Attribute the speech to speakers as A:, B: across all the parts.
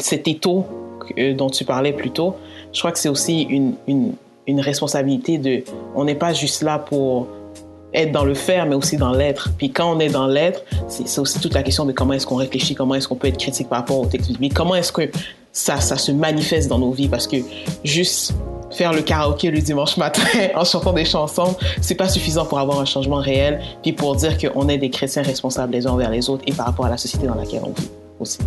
A: cet étau dont tu parlais plus tôt, je crois que c'est aussi une, une, une, responsabilité de, on n'est pas juste là pour être dans le faire, mais aussi dans l'être. Puis quand on est dans l'être, c'est aussi toute la question de comment est-ce qu'on réfléchit, comment est-ce qu'on peut être critique par rapport au texte biblique, comment est-ce que ça, ça se manifeste dans nos vies, parce que juste faire le karaoké le dimanche matin en chantant des chansons, c'est pas suffisant pour avoir un changement réel, puis pour dire qu'on est des chrétiens responsables les uns envers les autres et par rapport à la société dans laquelle on vit aussi.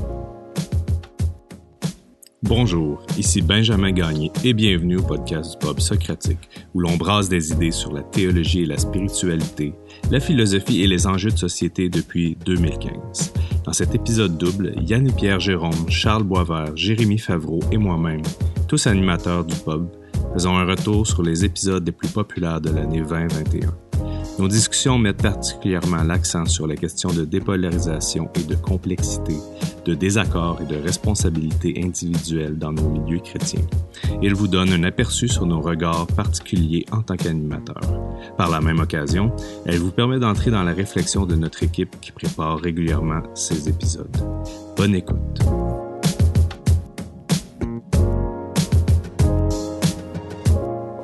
B: Bonjour, ici Benjamin Gagné et bienvenue au podcast du Bob Socratique, où l'on brasse des idées sur la théologie et la spiritualité, la philosophie et les enjeux de société depuis 2015. Dans cet épisode double, Yann et Pierre Jérôme, Charles Boisvert, Jérémy Favreau et moi-même, tous animateurs du pub, faisons un retour sur les épisodes les plus populaires de l'année 2021. Nos discussions mettent particulièrement l'accent sur les questions de dépolarisation et de complexité, de désaccord et de responsabilité individuelle dans nos milieux chrétiens. Ils vous donnent un aperçu sur nos regards particuliers en tant qu'animateurs. Par la même occasion, elle vous permet d'entrer dans la réflexion de notre équipe qui prépare régulièrement ces épisodes. Bonne écoute.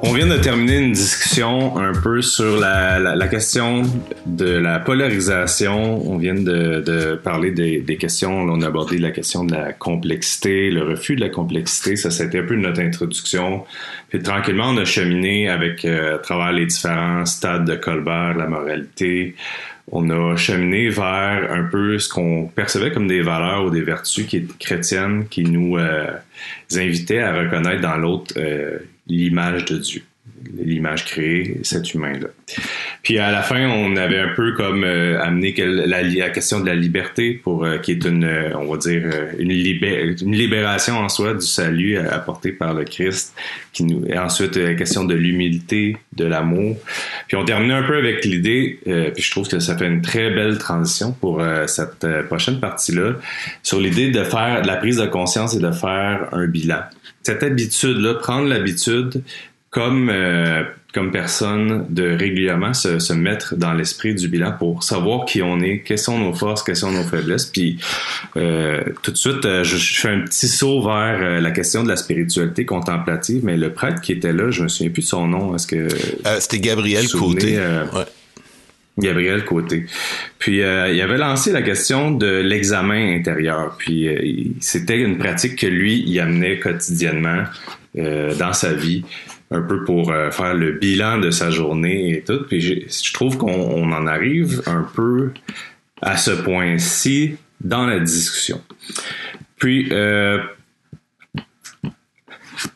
B: On vient de terminer une discussion un peu sur la, la, question de la polarisation. On vient de, de parler des, des, questions. On a abordé la question de la complexité, le refus de la complexité. Ça, c'était un peu notre introduction. Puis tranquillement, on a cheminé avec euh, à travers les différents stades de Colbert, la moralité. On a cheminé vers un peu ce qu'on percevait comme des valeurs ou des vertus qui chrétiennes, qui nous euh, invitaient à reconnaître dans l'autre euh, l'image de Dieu, l'image créée, cet humain-là. Puis à la fin, on avait un peu comme euh, amené la, question de la liberté, pour euh, qui est une, euh, on va dire, une, une, libération en soi du salut apporté par le Christ. Qui nous, et ensuite, la question de l'humilité, de l'amour. Puis on terminait un peu avec l'idée, puis je trouve que ça fait une très belle transition pour cette prochaine partie-là, sur l'idée de faire de la prise de conscience et de faire un bilan cette habitude-là, prendre l'habitude comme euh, comme personne de régulièrement se, se mettre dans l'esprit du bilan pour savoir qui on est, quelles sont nos forces, quelles sont nos faiblesses. Puis euh, tout de suite, euh, je, fais un petit saut vers la question de la spiritualité contemplative, mais le prêtre qui était là, je me souviens plus de son nom. Est-ce que
C: c'était Gabriel Côté.
B: Ouais. Gabriel Côté. Puis euh, il avait lancé la question de l'examen intérieur. Puis euh, c'était une pratique que lui il amenait quotidiennement euh, dans sa vie, un peu pour faire le bilan de sa journée et tout. Puis je, trouve qu'on en arrive un peu à ce point-ci dans la discussion. Puis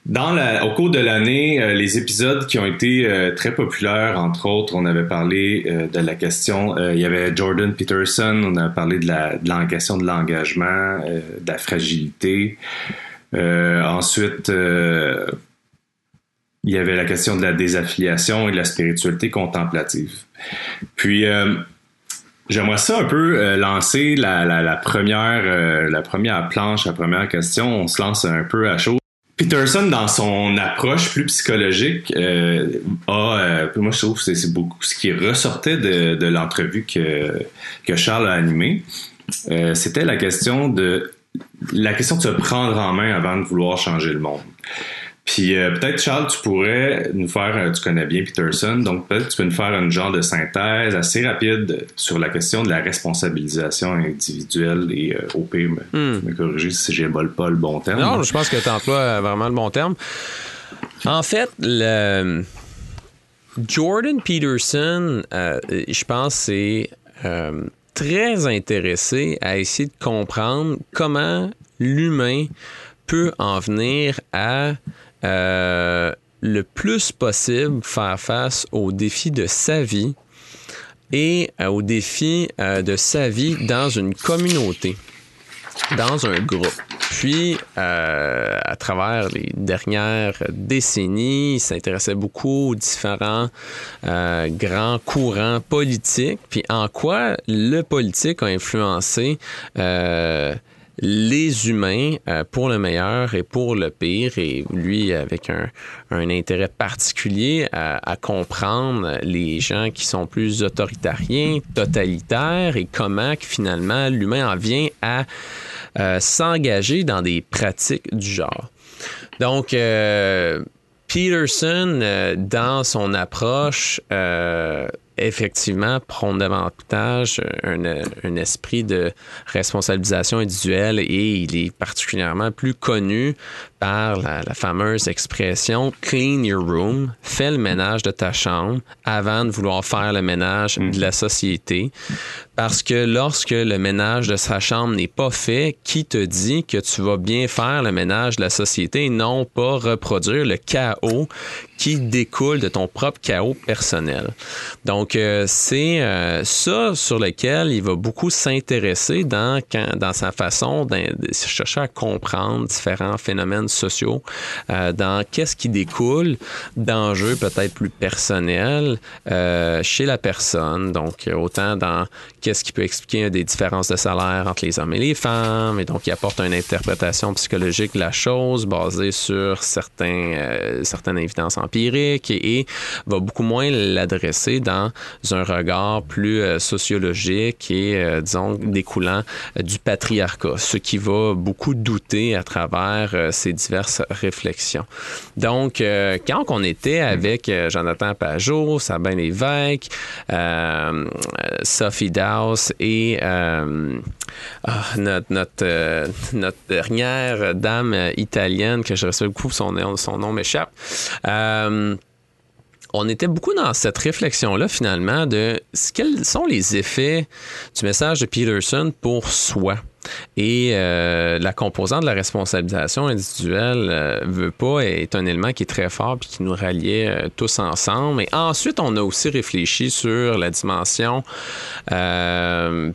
B: dans au cours de l'année, euh, les épisodes qui ont été euh, très populaires, entre autres, on avait parlé euh, de la question, il y avait Jordan Peterson, on a parlé de la, de la question de l'engagement, de la fragilité. ensuite, il y avait la question de la désaffiliation et de la spiritualité contemplative. Puis, J'aimerais ça un peu lancer la, la, la première la première planche, la première question. On se lance un peu à chaud. Peterson, dans son approche plus psychologique, euh, a, euh, moi je trouve que c'est beaucoup ce qui ressortait de, de l'entrevue que, que Charles a animée, euh, c'était la question de la question de se prendre en main avant de vouloir changer le monde. Puis euh, peut-être, Charles, tu pourrais nous faire, euh, tu connais bien Peterson, donc peut-être tu peux nous faire un genre de synthèse assez rapide sur la question de la responsabilisation individuelle et euh, au pire, me, hmm. corriger si j'ai pas le bon terme.
D: Non, je pense que tu emploies vraiment le bon terme. En fait, le... Jordan Peterson, je pense, c'est très intéressé à essayer de comprendre comment l'humain peut en venir à euh, le plus possible faire face aux défis de sa vie et euh, aux défis euh, de sa vie dans une communauté, dans un groupe. Puis, à travers les dernières décennies, il s'intéressait beaucoup aux différents grands courants politiques, puis en quoi le politique a influencé les humains euh, pour le meilleur et pour le pire, et lui avec un, intérêt particulier à, comprendre les gens qui sont plus autoritariens, totalitaires, et comment finalement l'humain en vient à s'engager dans des pratiques du genre. Donc, Peterson, dans son approche, effectivement prendre davantage un, un, esprit de responsabilisation individuelle et il est particulièrement plus connu par la, fameuse expression clean your room, fais le ménage de ta chambre avant de vouloir faire le ménage de la société. Parce que lorsque le ménage de sa chambre n'est pas fait, qui te dit que tu vas bien faire le ménage de la société et non pas reproduire le chaos qui découle de ton propre chaos personnel? Donc, euh, c'est euh, ça sur lequel il va beaucoup s'intéresser dans, dans sa façon de chercher à comprendre différents phénomènes sociaux, euh, dans qu'est-ce qui découle d'enjeux peut-être plus personnels euh, chez la personne. Donc, autant dans qu'est-ce qui peut expliquer des différences de salaire entre les hommes et les femmes, et donc il apporte une interprétation psychologique de la chose basée sur certains, euh, certaines évidences empiriques et, va beaucoup moins l'adresser dans un regard plus sociologique et, disons, découlant du patriarcat, ce qui va beaucoup douter à travers ces diverses réflexions. Donc, euh, quand on était avec euh, Jonathan Pajot, Sabin Lévesque, euh, Sophie Dawes et ah, notre, notre, notre, dernière dame italienne, que je respecte beaucoup, son, son nom m'échappe, on était beaucoup dans cette réflexion-là, finalement, de quels sont les effets du message de Peterson pour soi. Et euh, la composante de la responsabilisation individuelle euh, veut pas est un élément qui est très fort puis qui nous ralliait euh, tous ensemble. Et ensuite, on a aussi réfléchi sur la dimension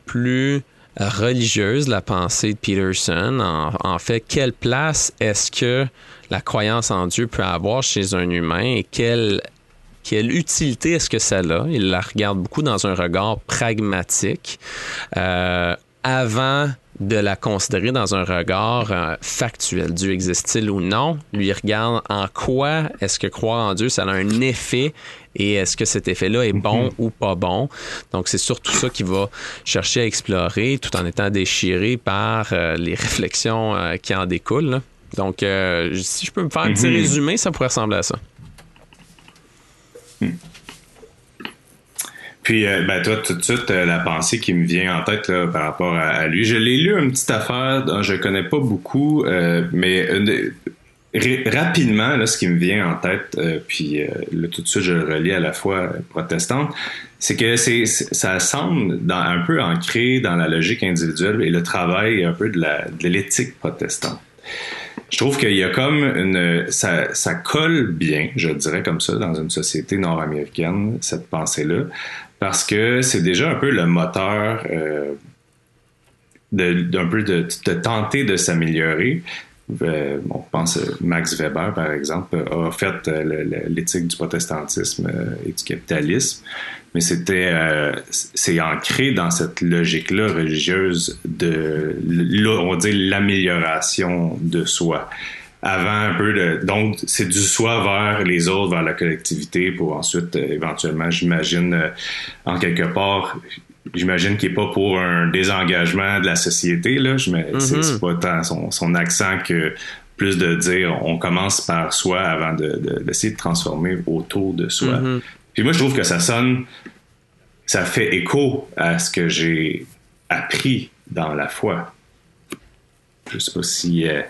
D: plus religieuse de la pensée de Peterson. En, fait, quelle place est-ce que la croyance en Dieu peut avoir chez un humain et quelle quelle utilité est-ce que ça a? Il la regarde beaucoup dans un regard pragmatique. Avant de la considérer dans un regard euh, factuel. Dieu existe-t-il ou non? Lui regarde en quoi est-ce que croire en Dieu, ça a un effet et est-ce que cet effet-là est bon mhm. ou pas bon? Donc, c'est surtout ça qu'il va chercher à explorer tout en étant déchiré par euh, les réflexions qui en découlent. Donc, si je peux me faire un petit mhm. résumé, ça pourrait ressembler à ça. Hmm.
B: Puis, euh, ben, toi, tout de suite, euh, la pensée qui me vient en tête par rapport à, lui. Je l'ai lu une petite affaire dont je connais pas beaucoup, euh, mais rapidement, ce qui me vient en tête, puis là, tout de suite, je le relis à la fois protestante, c'est que ça semble un peu ancré dans la logique individuelle et le travail un peu de l'éthique protestante je trouve qu'il y a comme une ça, ça colle bien, je dirais comme ça, dans une société nord-américaine, cette pensée-là, parce que c'est déjà un peu le moteur euh, d'un peu de, de, tenter de s'améliorer. Euh, on pense Max Weber, par exemple, a fait euh, l'éthique du protestantisme euh, et du capitalisme mais c'était euh, c'est ancré dans cette logique là religieuse de on dire l'amélioration de soi avant un peu de donc c'est du soi vers les autres vers la collectivité pour ensuite euh, éventuellement j'imagine euh, en quelque part j'imagine qu'il n'est pas pour un désengagement de la société là mais mm-hmm. c'est pas tant son, son accent que plus de dire on commence par soi avant d'essayer de, de, transformer autour de soi. Mm-hmm. Puis moi, je trouve que ça sonne, ça fait écho à ce que j'ai appris dans la foi. Je sais pas si euh,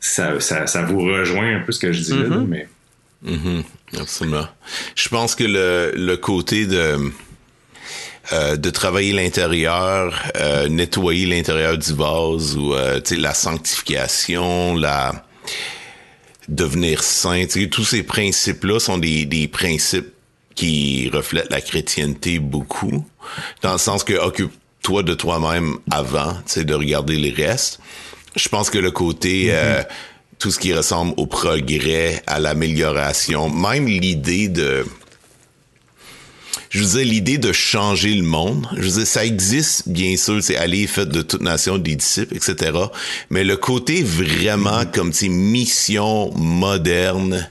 B: ça, ça, vous rejoint un peu ce que je dis là, mm-hmm. mais.
C: Mm-hmm. absolument. Je pense que le, le côté de. Euh, de travailler l'intérieur, euh, nettoyer l'intérieur du vase ou la sanctification, la devenir saint, tous ces principes-là sont des, des principes qui reflète la chrétienté beaucoup, dans le sens que occupe-toi de toi-même avant, de regarder les restes. Je pense que le côté mm-hmm. euh, tout ce qui ressemble au progrès, à l'amélioration, même l'idée de je vous disais, l'idée de changer le monde, je vous ça existe, bien sûr, c'est aller fait de toute nation des disciples, etc. Mais le côté vraiment mm-hmm. comme, tu mission moderne,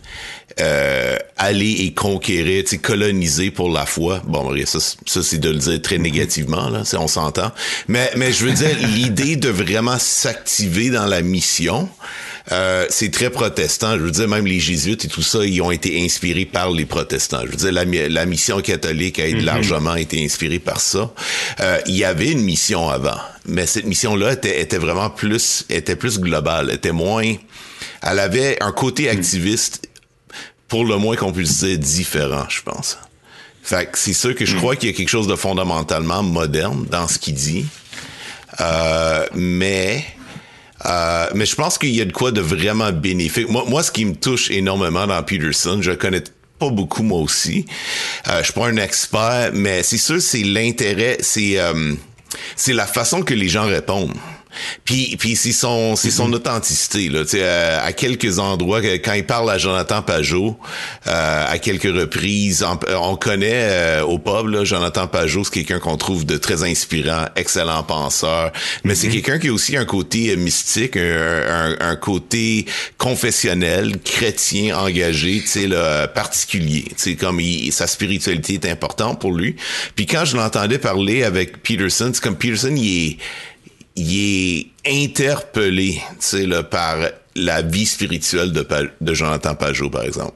C: euh, aller et conquérir, coloniser pour la foi. Bon, ça, ça c'est de le dire très négativement, là, on s'entend. Mais, mais je veux dire, l'idée de vraiment s'activer dans la mission, euh, c'est très protestant. Je veux dire, même les jésuites et tout ça, ils ont été inspirés par les protestants. Je veux dire, la, la mission catholique a mm-hmm. largement été inspirée par ça. Euh, il y avait une mission avant, mais cette mission-là était, était vraiment plus, était plus globale, était moins. Elle avait un côté mm. activiste, pour le moins qu'on puisse dire différent, je pense. Fait que c'est sûr que je mm. crois qu'il y a quelque chose de fondamentalement moderne dans ce qu'il dit. Euh, mais euh, mais je pense qu'il y a de quoi de vraiment bénéfique. Moi, moi, ce qui me touche énormément dans Peterson, je connais pas beaucoup moi aussi. Euh, je suis pas un expert, mais c'est sûr c'est l'intérêt, c'est c'est la façon que les gens répondent. Puis, puis c'est son, c'est son mm-hmm. authenticité là. Tu sais, à, quelques endroits, quand il parle à Jonathan Pajot, euh, à quelques reprises, on, connaît euh, au pub là, Jonathan Pajot, c'est quelqu'un qu'on trouve de très inspirant, excellent penseur, mais c'est mm-hmm. quelqu'un qui a aussi un côté euh, mystique, un, un, côté confessionnel, chrétien, engagé, tu sais, là, particulier. Tu sais, comme il, sa spiritualité est importante pour lui. Puis quand je l'entendais parler avec Peterson, c'est comme Peterson, il est il est interpellé, tu sais, par la vie spirituelle de, Jonathan Pajot, par exemple.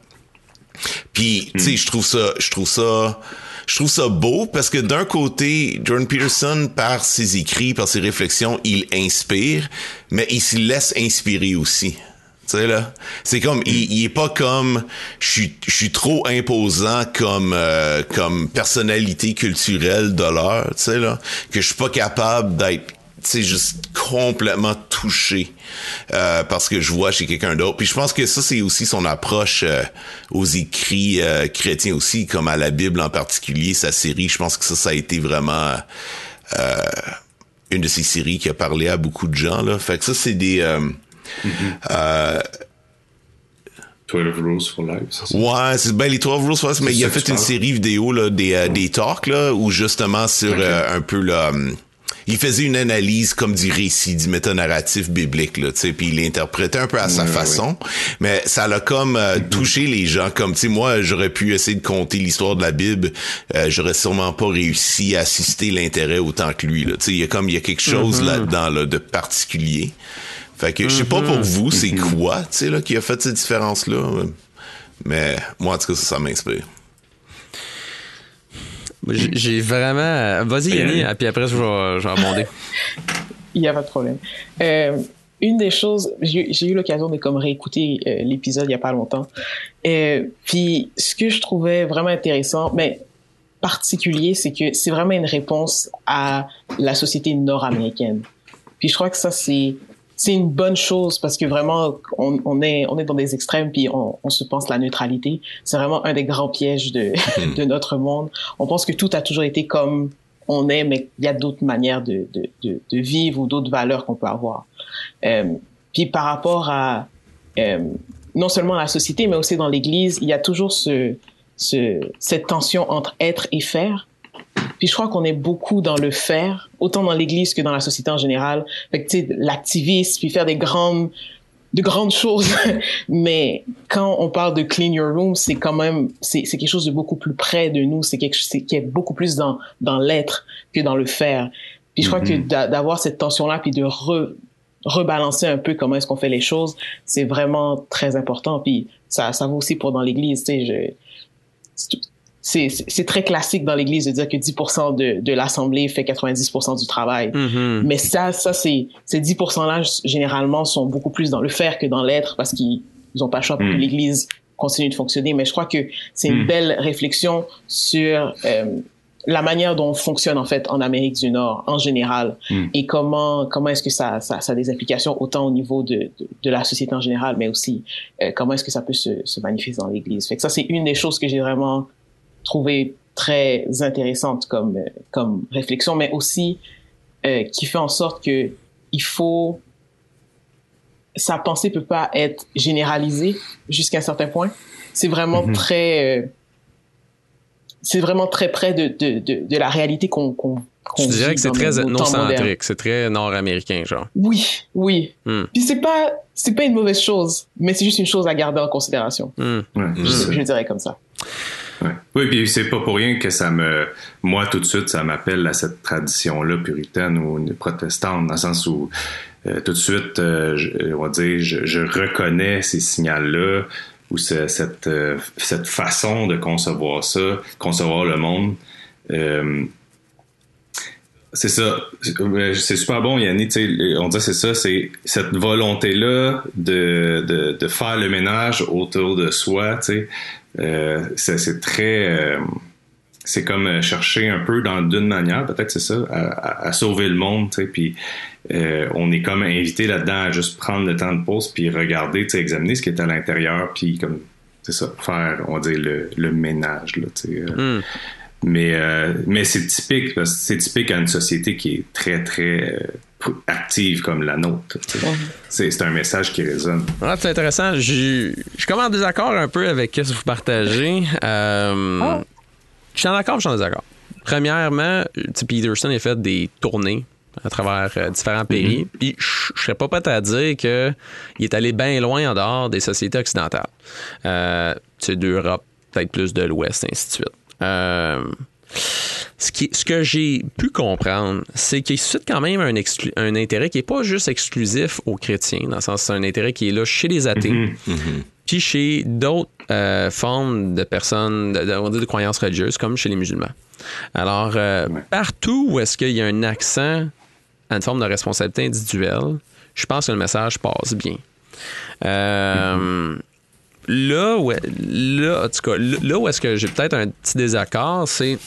C: Puis, tu sais, je trouve ça, je trouve ça, je trouve ça beau parce que d'un côté, Jordan Peterson, par ses écrits, par ses réflexions, il inspire, mais il se laisse inspirer aussi. Tu sais là, c'est comme il, il, est pas comme je suis trop imposant comme euh, comme personnalité culturelle de l'heure, tu sais là, que je suis pas capable d'être c'est juste complètement touché euh, parce que je vois chez quelqu'un d'autre. Puis je pense que ça c'est aussi son approche euh, aux écrits euh, chrétiens aussi, comme à la Bible en particulier, sa série. Je pense que ça ça a été vraiment une de ces séries qui a parlé à beaucoup de gens là. Fait que ça c'est des mm-hmm.
B: 12 Rules for Life.
C: Ouais, c'est ben les 12 Rules for Life, mais il a fait une série vidéo là, des, des talks là, où justement sur un peu là, il faisait une analyse comme du récit, du métanarratif biblique, là, tu sais, puis il l'interprétait un peu à sa façon, mais ça l'a comme euh, mm-hmm. touché les gens, comme, tu sais, moi, j'aurais pu essayer de compter l'histoire de la Bible, euh, j'aurais sûrement pas réussi à assister l'intérêt autant que lui, là, tu sais, il y a comme, il y a quelque chose mm-hmm. là-dedans, là, de particulier. Fait que, je sais pas pour mm-hmm. vous, c'est quoi, tu sais, là, qui a fait cette différence-là, mais moi, en tout cas, ça, ça m'inspire.
D: J'ai vraiment. Vas-y, Yanni, puis après, je vais, je
A: Il n'y a pas de problème. Euh, une des choses, j'ai eu l'occasion de comme réécouter euh, l'épisode il n'y a pas longtemps. Euh, puis ce que je trouvais vraiment intéressant, mais particulier, c'est que c'est vraiment une réponse à la société nord-américaine. Puis je crois que ça, c'est c'est une bonne chose parce que vraiment on, on, est on est dans des extrêmes puis on, on se pense la neutralité. C'est vraiment un des grands pièges de hmm. de notre monde. On pense que tout a toujours été comme on est mais il y a d'autres manières de, de, de, de vivre ou d'autres valeurs qu'on peut avoir. Euh, puis par rapport à euh, non seulement la société mais aussi dans l'Église il y a toujours ce, ce cette tension entre être et faire puis je crois qu'on est beaucoup dans le faire, autant dans l'Église que dans la société en général. Fait que tu sais, l'activisme, puis faire des grandes de grandes choses, mais quand on parle de clean your room, c'est quand même c'est c'est quelque chose de beaucoup plus près de nous, c'est quelque chose qui est beaucoup plus dans dans l'être que dans le faire. Puis je crois que mm-hmm. d'avoir cette tension là puis de re, rebalancer un peu comment est-ce qu'on fait les choses, c'est vraiment très important. Puis ça ça vaut aussi pour dans l'église, tu sais, je c'est très classique dans l'Église de dire que 10% de, de l'Assemblée fait 90% du travail. Mm-hmm. Mais ça, ça c'est ces 10%-là, généralement, sont beaucoup plus dans le faire que dans l'être parce qu'ils n'ont pas le choix pour que mm. l'Église continue de fonctionner. Mais je crois que c'est une mm. belle réflexion sur euh, la manière dont on fonctionne en fait en Amérique du Nord en général mm. et comment comment est-ce que ça, ça, ça a des applications autant au niveau de, de, de la société en général mais aussi euh, comment est-ce que ça peut se, se manifester dans l'Église. Fait que ça c'est une des choses que j'ai vraiment trouvé très intéressante comme comme réflexion, mais aussi euh, qui fait en sorte que il faut sa pensée peut pas être généralisée jusqu'à un certain point. C'est vraiment mhm. très euh, c'est vraiment très près de, de, de, de la réalité qu'on qu'on
D: Je dirais que c'est très ethnocentrique, c'est très nord-américain, genre.
A: Oui, oui.
D: Hmm.
A: Puis c'est pas c'est pas une mauvaise chose, mais c'est juste une chose à garder en considération.
D: Hmm.
B: Ouais,
A: Je,
B: je-
A: je dirais comme ça.
B: Ouais. Oui, puis c'est pas pour rien que ça me, moi tout de suite, ça m'appelle à cette tradition-là puritaine ou protestante, dans le sens où euh, tout de suite, euh, je, on va dire, je, reconnais ces signaux-là ou ce- cette euh, cette façon de concevoir ça, concevoir le monde. Euh, c'est ça. C'est super bon, Yannick. On dit c'est ça, c'est cette volonté-là de, de, de faire le ménage autour de soi. Euh, c'est très. euh, c'est comme euh, chercher un peu dans d'une manière, peut-être c'est ça, à, sauver le monde. tu sais, Puis on est comme invité là-dedans à juste prendre le temps de pause puis regarder, tu sais, examiner ce qui est à l'intérieur, puis comme c'est ça, faire, on va dire le, le ménage. Là, tu sais, euh.
D: Hmm.
B: Mais, euh, mais c'est typique, parce que c'est typique à une société qui est très, très euh, active comme la nôtre. tu sais. C'est c'est un message qui résonne.
D: Ah, c'est intéressant. Je je suis en désaccord un peu avec ce que vous partagez. Euh,
A: Ah.
D: Je suis en accord, je suis en désaccord. Premièrement, Peterson a fait des tournées à travers euh, différents pays. Puis je serais pas prêt à dire qu'il est allé bien loin en dehors des sociétés occidentales. Euh, sais, d'Europe, peut-être plus de l'Ouest, ainsi de suite. Euh, ce, qui, ce que j'ai pu comprendre, c'est qu'il suscite quand même un, exclu- un intérêt qui n'est pas juste exclusif aux chrétiens, dans le sens c'est un intérêt qui est là chez les athées, puis chez d'autres euh, formes de personnes, de, de, de croyances religieuses, comme chez les musulmans. Alors, euh,
B: Ouais.
D: partout où est-ce qu'il y a un accent à une forme de responsabilité individuelle, je pense que le message passe bien. Euh, Là, où, là, en tout cas, là où est-ce que j'ai peut-être un petit désaccord, c'est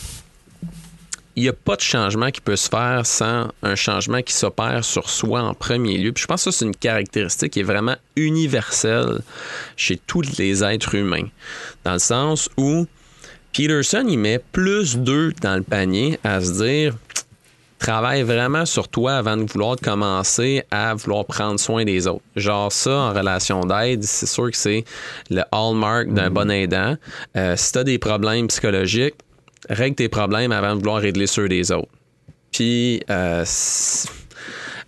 D: il n'y a pas de changement qui peut se faire sans un changement qui s'opère sur soi en premier lieu. Puis je pense que ça, c'est une caractéristique qui est vraiment universelle chez tous les êtres humains. Dans le sens où Peterson, il met plus d'œufs dans le panier à se dire travaille vraiment sur toi avant de vouloir commencer à vouloir prendre soin des autres. Genre ça, en relation d'aide, c'est sûr que c'est le hallmark d'un bon aidant. Euh, si tu as des problèmes psychologiques, règle tes problèmes avant de vouloir régler ceux des autres. Puis, euh,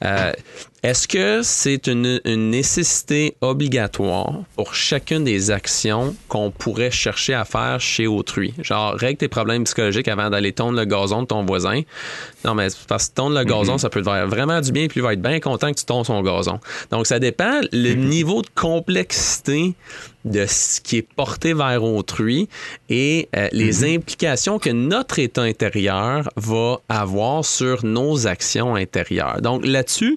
D: euh, est-ce que c'est une, une nécessité obligatoire pour chacune des actions qu'on pourrait chercher à faire chez autrui? Genre, règle tes problèmes psychologiques avant d'aller tondre le gazon de ton voisin. Non, mais parce que tondre le gazon, ça peut te faire vraiment du bien, puis il va être bien content que tu tondes son gazon. Donc, ça dépend le niveau de complexité de ce qui est porté vers autrui et euh, les implications que notre état intérieur va avoir sur nos actions intérieures. Donc là-dessus,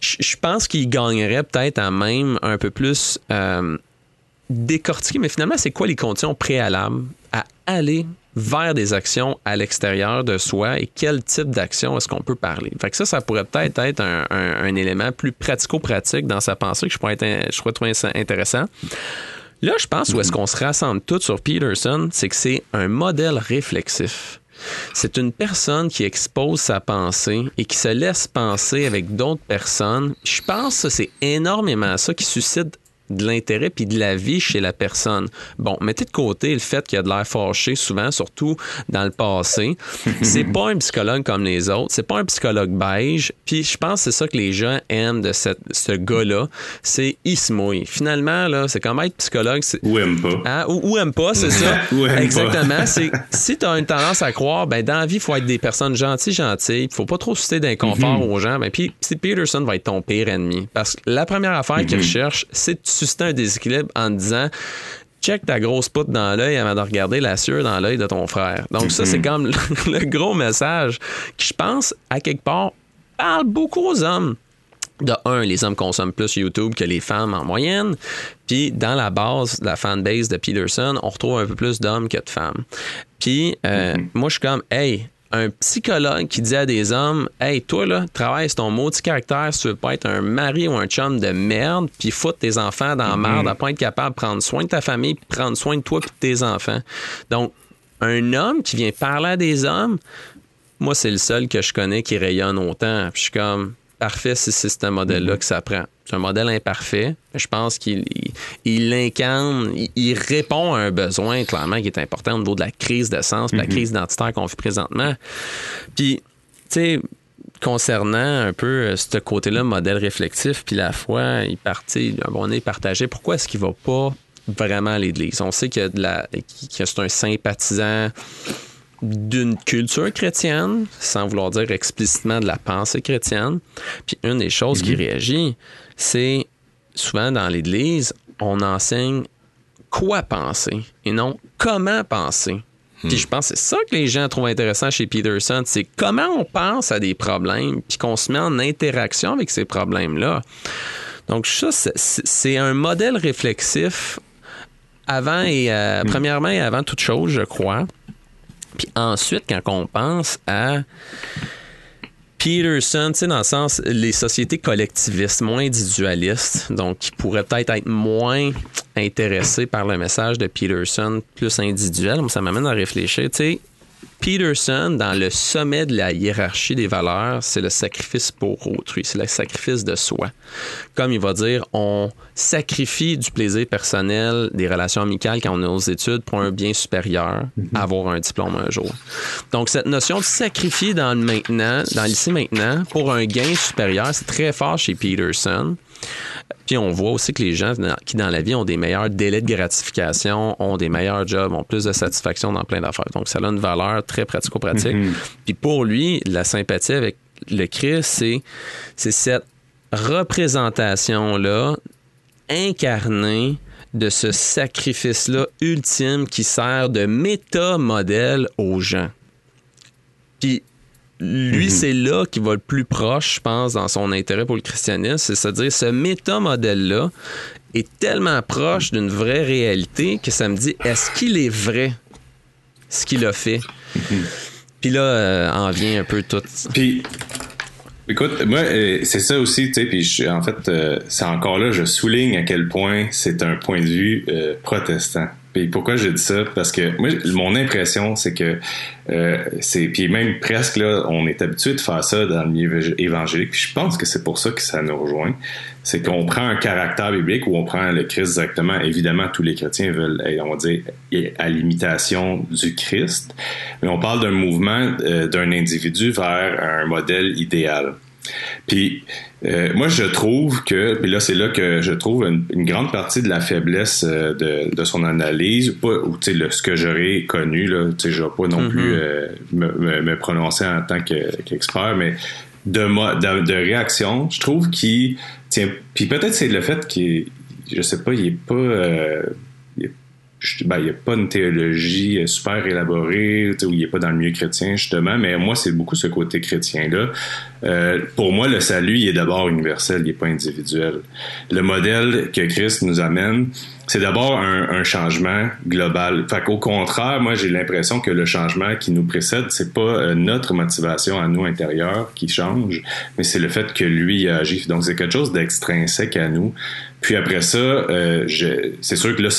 D: je je pense qu'il gagnerait peut-être à même un peu plus euh, décortiquer, mais finalement, c'est quoi les conditions préalables à aller vers des actions à l'extérieur de soi et quel type d'action est-ce qu'on peut parler. Fait que ça, ça pourrait peut-être être un, un- un élément plus pratico-pratique dans sa pensée que je pourrais, être- je pourrais trouver intéressant. Là, je pense où est-ce qu'on se rassemble tous sur Peterson, c'est que c'est un modèle réflexif. C'est une personne qui expose sa pensée et qui se laisse penser avec d'autres personnes. Je pense que c'est énormément ça qui suscite de l'intérêt puis de la vie chez la personne. Bon, mettez de côté le fait qu'il y a de l'air fâché souvent, surtout dans le passé. c'est pas un psychologue comme les autres, c'est pas un psychologue beige. Puis je pense que c'est ça que les gens aiment de cette, ce gars-là, c'est il se mouille. Finalement là, c'est comme être psychologue,
B: Ou aime pas.
D: Hein? Ou, ou aime pas, c'est ça.
B: Ou aime pas.
D: Exactement. C'est, si tu as une tendance à croire, ben, dans la vie, il faut être des personnes gentilles, gentilles. Il faut pas trop susciter d'inconfort
B: Mhm.
D: aux gens. Ben, puis, Peterson va être ton pire ennemi. Parce que la première affaire
B: Mhm.
D: qu'il recherche, c'est de susciter un déséquilibre en disant check ta grosse poutre dans l'œil avant de regarder la sueur dans l'œil de ton frère. Donc, ça, c'est comme le, le gros message qui, je pense, à quelque part, parle beaucoup aux hommes de un, les hommes consomment plus YouTube que les femmes en moyenne. Puis dans la base de la fanbase de Peterson, on retrouve un peu plus d'hommes que de femmes. Puis euh, moi, je suis comme, hey, un psychologue qui dit à des hommes, hey, toi là, travaille sur ton maudit caractère si tu veux pas être un mari ou un chum de merde, puis foutre tes enfants dans la merde, à pas être capable de prendre soin de ta famille, puis prendre soin de toi puis de tes enfants. Donc, un homme qui vient parler à des hommes, moi, c'est le seul que je connais qui rayonne autant. Puis je suis comme, parfait si c'est ce modèle-là que ça prend. C'est un modèle imparfait. Je pense qu'il il, incarne, il, répond à un besoin, clairement, qui est important au niveau de la crise de sens, la crise identitaire qu'on vit présentement. Puis, tu sais, concernant un peu euh, ce côté-là, modèle réflexif, puis la foi, il partit, on est partagé. Pourquoi est-ce qu'il va pas vraiment à l'Église? On sait que, que c'est un sympathisant d'une culture chrétienne, sans vouloir dire explicitement de la pensée chrétienne. Puis une des choses qui mhm. réagit, c'est souvent dans l'Église, on enseigne quoi penser et non comment penser. Puis hmm. je pense que c'est ça que les gens trouvent intéressant chez Peterson, c'est comment on pense à des problèmes, puis qu'on se met en interaction avec ces problèmes-là. Donc ça, c'est un modèle réflexif avant et euh, hmm. premièrement et avant toute chose, je crois. Puis ensuite, quand on pense à Peterson, tu sais, dans le sens, les sociétés collectivistes, moins individualistes, donc qui pourraient peut-être être moins intéressés par le message de Peterson, plus individuel, ça m'amène à réfléchir, tu sais, Peterson, dans le sommet de la hiérarchie des valeurs, c'est le sacrifice pour autrui, c'est le sacrifice de soi. Comme il va dire, on sacrifie du plaisir personnel, des relations amicales quand on est aux études pour un bien supérieur, mhm. avoir un diplôme un jour. Donc, cette notion de sacrifier dans le maintenant, dans l'ici maintenant, pour un gain supérieur, c'est très fort chez Peterson. Puis on voit aussi que les gens qui dans la vie ont des meilleurs délais de gratification, ont des meilleurs jobs, ont plus de satisfaction dans plein d'affaires. Donc ça a une valeur très pratico-pratique. Mm-hmm. Puis pour lui, la sympathie avec le Christ, c'est c'est cette représentation là incarnée de ce sacrifice-là ultime qui sert de méta-modèle aux gens. Puis lui, mhm. c'est là qu'il va le plus proche, je pense, dans son intérêt pour le christianisme. C'est-à-dire, ce méta-modèle-là est tellement proche d'une vraie réalité que ça me dit, est-ce qu'il est vrai ce qu'il a fait? Mhm. Puis là, euh, en vient un peu tout.
B: Puis, écoute, moi, euh, c'est ça aussi, tu sais, puis en fait, euh, c'est encore là, je souligne à quel point c'est un point de vue protestant. Puis pourquoi j'ai dit ça? Parce que moi, mon impression, c'est que euh, c'est. Puis même presque là, on est habitué de faire ça dans le milieu évangélique. Puis je pense que c'est pour ça que ça nous rejoint. C'est qu'on prend un caractère biblique ou on prend le Christ directement. Évidemment, tous les chrétiens veulent, on va dire, à l'imitation du Christ. Mais on parle d'un mouvement euh, d'un individu vers un modèle idéal. Puis euh, moi, je trouve que, puis là, c'est là que je trouve une, grande partie de la faiblesse euh, de, de, son analyse, pas, ou tu sais, ce que j'aurais connu, là, tu sais, je vais pas non mm-hmm. plus euh, me, me, prononcer en tant qu'expert, mais de, de, de réaction, je trouve qu'il tient, puis peut-être c'est le fait qu'il, je sais pas, il est pas, il n'y a pas une théologie super élaborée, où il n'est pas dans le milieu chrétien, justement, mais moi, c'est beaucoup ce côté chrétien-là. Euh, pour moi, le salut, il est d'abord universel, il n'est pas individuel. Le modèle que Christ nous amène, c'est d'abord un, changement global. Fait qu'au contraire, moi, j'ai l'impression que le changement qui nous précède, c'est pas euh, notre motivation à nous intérieure qui change, mais c'est le fait que lui agit. Donc, c'est quelque chose d'extrinsèque à nous. Puis après ça, euh, c'est sûr que là,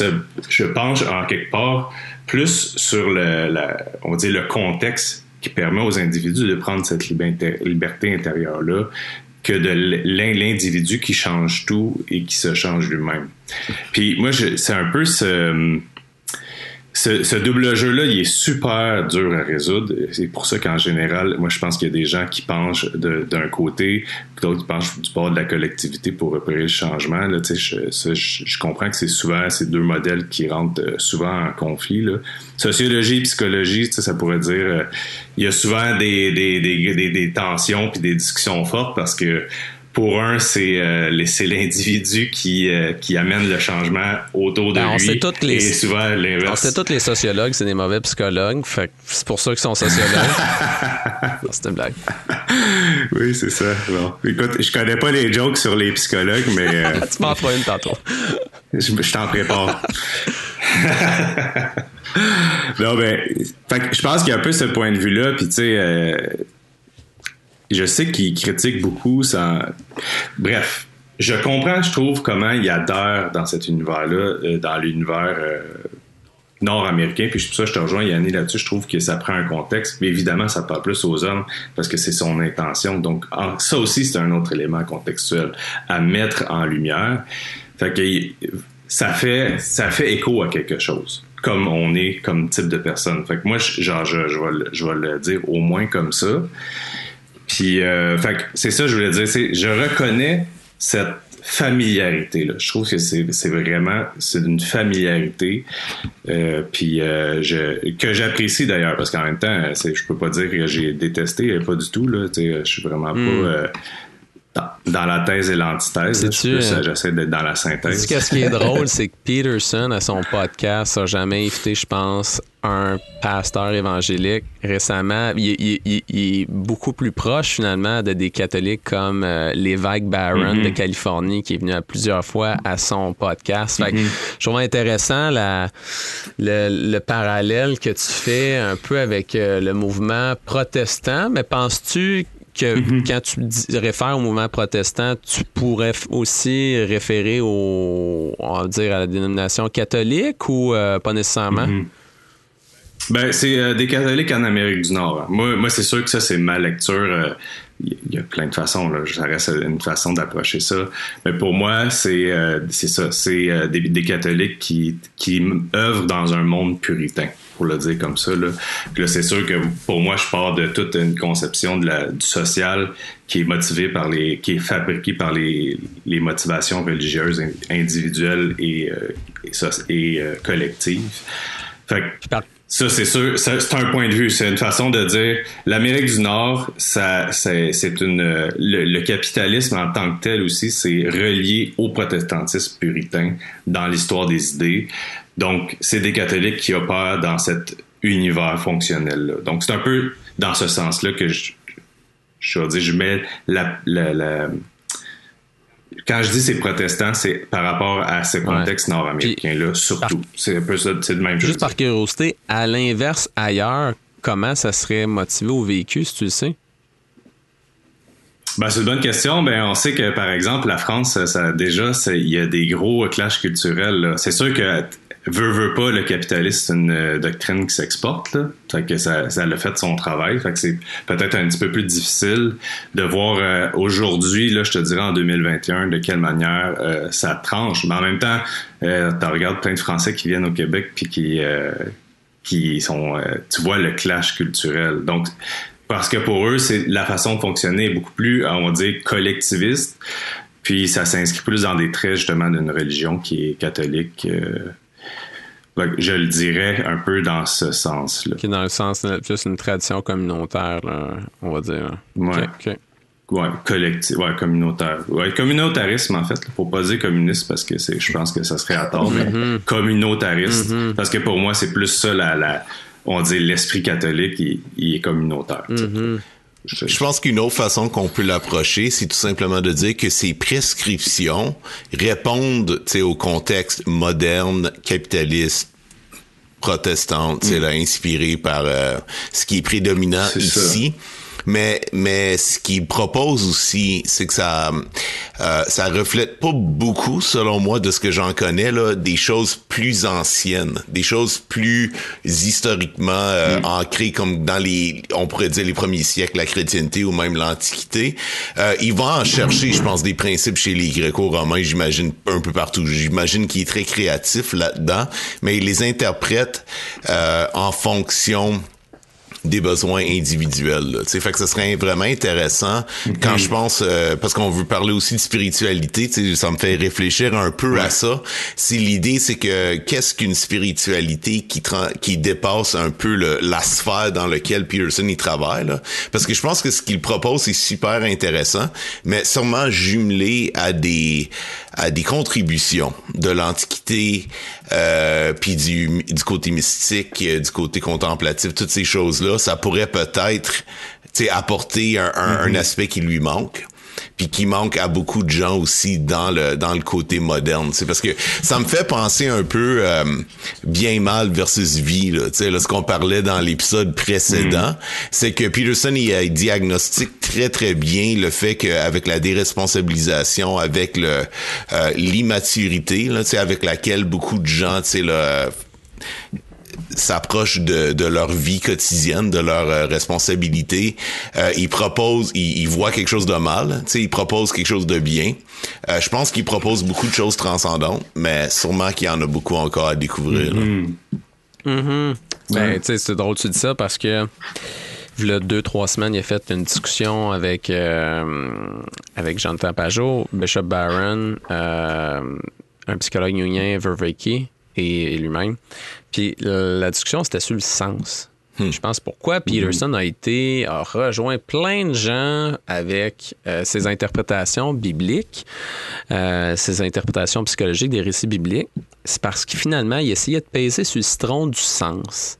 B: je penche en quelque part plus sur le, on va dire le contexte qui permet aux individus de prendre cette liberté intérieure-là que de l'individu qui change tout et qui se change lui-même. Puis moi, c'est un peu ce ce, double jeu-là, il est super dur à résoudre. C'est pour ça qu'en général, moi, je pense qu'il y a des gens qui penchent d'un côté, d'autres qui penchent du bord de la collectivité pour repérer le changement. Là, je, je, je, comprends que c'est souvent ces deux modèles qui rentrent euh, souvent en conflit. Sociologie, psychologie, ça pourrait dire, euh, il y a souvent des, des, des, des tensions puis des discussions fortes parce que pour un, c'est euh, l'individu qui, euh, qui amène le changement autour de ben, on lui. Sait toutes les, et souvent l'inverse.
D: On sait tous les sociologues, c'est des mauvais psychologues. C'est pour ça qu'ils sont sociologues. c'est une blague.
B: Oui, c'est ça. Bon. Écoute, je connais pas les jokes sur les psychologues, mais. Euh,
D: tu m'en feras une tantôt.
B: je, je t'en prépare. non, ben, je pense qu'il y a un peu ce point de vue-là, puis tu sais, je sais qu'il critique beaucoup ça. Bref, je comprends, je trouve, comment il adhère dans cet univers-là, euh, dans l'univers euh, nord-américain, puis pour ça je te rejoins Yannick là-dessus, je trouve que ça prend un contexte, mais évidemment ça parle plus aux hommes parce que c'est son intention. Donc ça aussi c'est un autre élément contextuel à mettre en lumière. Fait que ça fait ça fait écho à quelque chose comme on est comme type de personne. Fait que moi genre je, vais le dire au moins comme ça. Puis euh, fait que c'est ça je voulais dire, c'est je reconnais cette familiarité là. Je trouve que c'est c'est vraiment c'est une familiarité euh, puis euh, je que j'apprécie d'ailleurs parce qu'en même temps c'est je peux pas dire que j'ai détesté pas du tout là, sais je suis vraiment pas
D: Hmm.
B: euh, dans, la thèse et l'antithèse.
D: euh,
B: J'essaie d'être dans la synthèse.
D: Ce qui est drôle, c'est que Peterson, à son podcast, a jamais invité, je pense, un pasteur évangélique. Récemment, il, il- il- il est beaucoup plus proche, finalement, de des catholiques comme euh, l'évêque Barron de Californie, qui est venu à plusieurs fois à son podcast. Fait que
B: Mhm.
D: je trouve intéressant la, le, le parallèle que tu fais un peu avec euh, le mouvement protestant. Mais penses-tu que
B: Mhm.
D: quand tu dis- réfères au mouvement protestant, tu pourrais aussi référer au, on va dire, à la dénomination catholique ou euh, pas nécessairement?
B: Mhm. Ben, c'est euh, des catholiques en Amérique du Nord. hein. Moi, moi c'est sûr que ça, c'est ma lecture. euh, Il y a plein de façons. Là. Ça reste une façon d'approcher ça. Mais pour moi, c'est euh, ça. C'est euh, des, des catholiques qui, qui œuvrent dans un monde puritain, pour le dire comme ça. Là, là c'est sûr que pour moi, je pars de toute une conception de la, du social qui est motivé par les, qui est fabriqué par les, les motivations religieuses in- individuelles et, euh, et, et, euh, collectives. Fait que ça, c'est sûr, c'est un point de vue, c'est une façon de dire l'Amérique du Nord, ça, c'est, une le, le capitalisme en tant que tel aussi, c'est relié au protestantisme puritain dans l'histoire des idées. Donc, c'est des catholiques qui opèrent dans cet univers fonctionnel-là. Donc, c'est un peu dans ce sens-là que je, je dire, je mets la, la, la- quand je dis c'est protestant, c'est par rapport à ce contexte nord-américain-là, surtout. C'est un peu ça, c'est de même que je
D: Juste par curiosité, à l'inverse, ailleurs, comment ça serait motivé au véhicule, si tu le sais?
B: Ben, c'est une bonne question. Ben, on sait que, par exemple, la France, ça, déjà, il y a des gros clashs culturels. C'est sûr que veut, veut pas, le capitalisme, c'est une euh, doctrine qui s'exporte. Fait que ça, ça a fait son travail. Fait que c'est peut-être un petit peu plus difficile de voir euh, aujourd'hui, là, je te dirais en 2021, de quelle manière euh, ça tranche. Mais en même temps, tu regardes plein de Français qui viennent au Québec puis qui qui sont, tu vois le clash culturel. Donc, parce que pour eux, c'est la façon de fonctionner est beaucoup plus, on va dire, collectiviste. Puis ça s'inscrit plus dans des traits justement d'une religion qui est catholique. Donc, je le dirais un peu dans ce sens-là.
D: Qui est dans le sens de plus une tradition communautaire, là, on va dire.
B: Ouais.
D: Ok, ok.
B: Ouais, collectif, ouais, communautaire. Ouais, communautarisme, en fait. Faut pas dire communiste parce que c'est, je pense que ça serait à tort, mais communautariste. Parce que pour moi, c'est plus ça, la, la, on dit l'esprit catholique, il, il est communautaire. sais. Je-
C: Je pense qu'une autre façon qu'on peut l'approcher, c'est tout simplement de dire que ces prescriptions répondent au contexte moderne, capitaliste, protestante, c'est là inspiré par euh, ce qui est prédominant
B: ça.
C: Mais mais ce qu'il propose aussi, c'est que ça euh, ça reflète pas beaucoup, selon moi, de ce que j'en connais là, des choses plus anciennes, des choses plus historiquement euh, ancrées, comme dans les, on pourrait dire les premiers siècles, la chrétienté ou même l'antiquité. Euh, il va en chercher, je pense, des principes chez les Gréco-romains, j'imagine un peu partout. J'imagine qu'il est très créatif là-dedans, mais il les interprète euh, en fonction des besoins individuels. Là. Tu sais, Fait que ce serait vraiment intéressant quand je pense, euh, parce qu'on veut parler aussi de spiritualité, tu sais, ça me fait réfléchir un peu à ça. C'est l'idée, c'est que qu'est-ce qu'une spiritualité qui qui dépasse un peu le, la sphère dans laquelle Peterson y travaille. Là? Parce que je pense que ce qu'il propose est super intéressant, mais sûrement jumelé à des à des contributions de l'Antiquité, euh, puis du, du côté mystique, euh, du côté contemplatif, toutes ces choses-là, ça pourrait peut-être apporter un, un, un aspect qui lui manque puis qui manque à beaucoup de gens aussi dans le dans le côté moderne. C'est parce que ça me fait penser un peu euh, bien mal versus vie là, tu sais là ce qu'on parlait dans l'épisode précédent, c'est que Peterson il, euh, diagnostique très très bien le fait qu'avec la déresponsabilisation, avec le euh, l'immaturité là, tu sais avec laquelle beaucoup de gens, tu sais s'approchent de, de, leur vie quotidienne, de leurs euh, responsabilités, euh, ils proposent, ils, voient quelque chose de mal, tu sais, ils proposent quelque chose de bien. Euh, je pense qu'ils proposent beaucoup de choses transcendantes, mais sûrement qu'il y en a beaucoup encore à découvrir.
D: Mm Ben, tu sais, c'est drôle que tu dis ça parce que il y deux, trois semaines, il a fait une discussion avec, euh, avec Jonathan Pajot, Bishop Barron, euh, un psychologue junien, Verveke, et, lui-même. Puis la discussion, c'était sur le sens. Hmm. Je pense pourquoi Peterson a été a rejoint plein de gens avec euh, ses interprétations bibliques, euh, ses interprétations psychologiques des récits bibliques. C'est parce que finalement, il essayait de peser sur le citron du sens.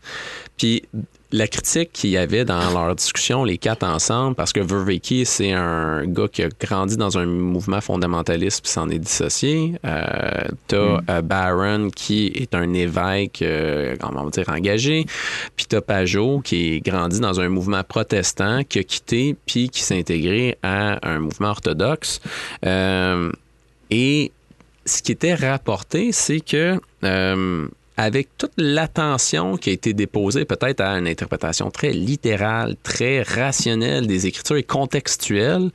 D: Puis la critique qu'il y avait dans leur discussion, les quatre ensemble, parce que Verveke, c'est un gars qui a grandi dans un mouvement fondamentaliste puis s'en est dissocié. Euh, t'as mm. euh, Barron, qui est un évêque, euh, comment on va dire, engagé. Puis t'as Pajot, qui est grandi dans un mouvement protestant, qui a quitté puis qui s'est intégré à un mouvement orthodoxe. Euh, et ce qui était rapporté, c'est que avec toute l'attention qui a été déposée peut-être à une interprétation très littérale, très rationnelle des Écritures et contextuelle,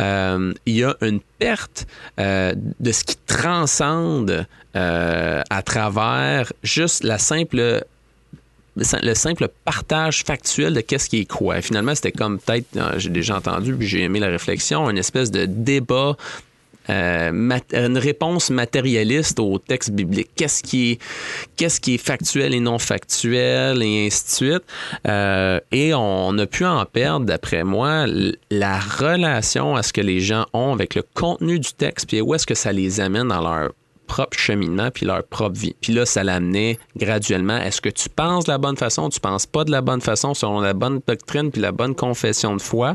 D: euh, il y a une perte euh, de ce qui transcende euh, à travers juste la simple le simple partage factuel de qu'est-ce qui est quoi. Finalement, c'était comme peut-être, j'ai déjà entendu, puis j'ai aimé la réflexion, une espèce de débat euh, une réponse matérialiste au texte biblique. Qu'est-ce qui est, qui est factuel et non factuel et ainsi de suite. Euh, et on a pu en perdre, d'après moi, la relation à ce que les gens ont avec le contenu du texte, puis où est-ce que ça les amène dans leur propre cheminement puis leur propre vie. Puis là, ça l'amenait graduellement. Est-ce que tu penses de la bonne façon, tu penses pas de la bonne façon selon la bonne doctrine puis la bonne confession de foi?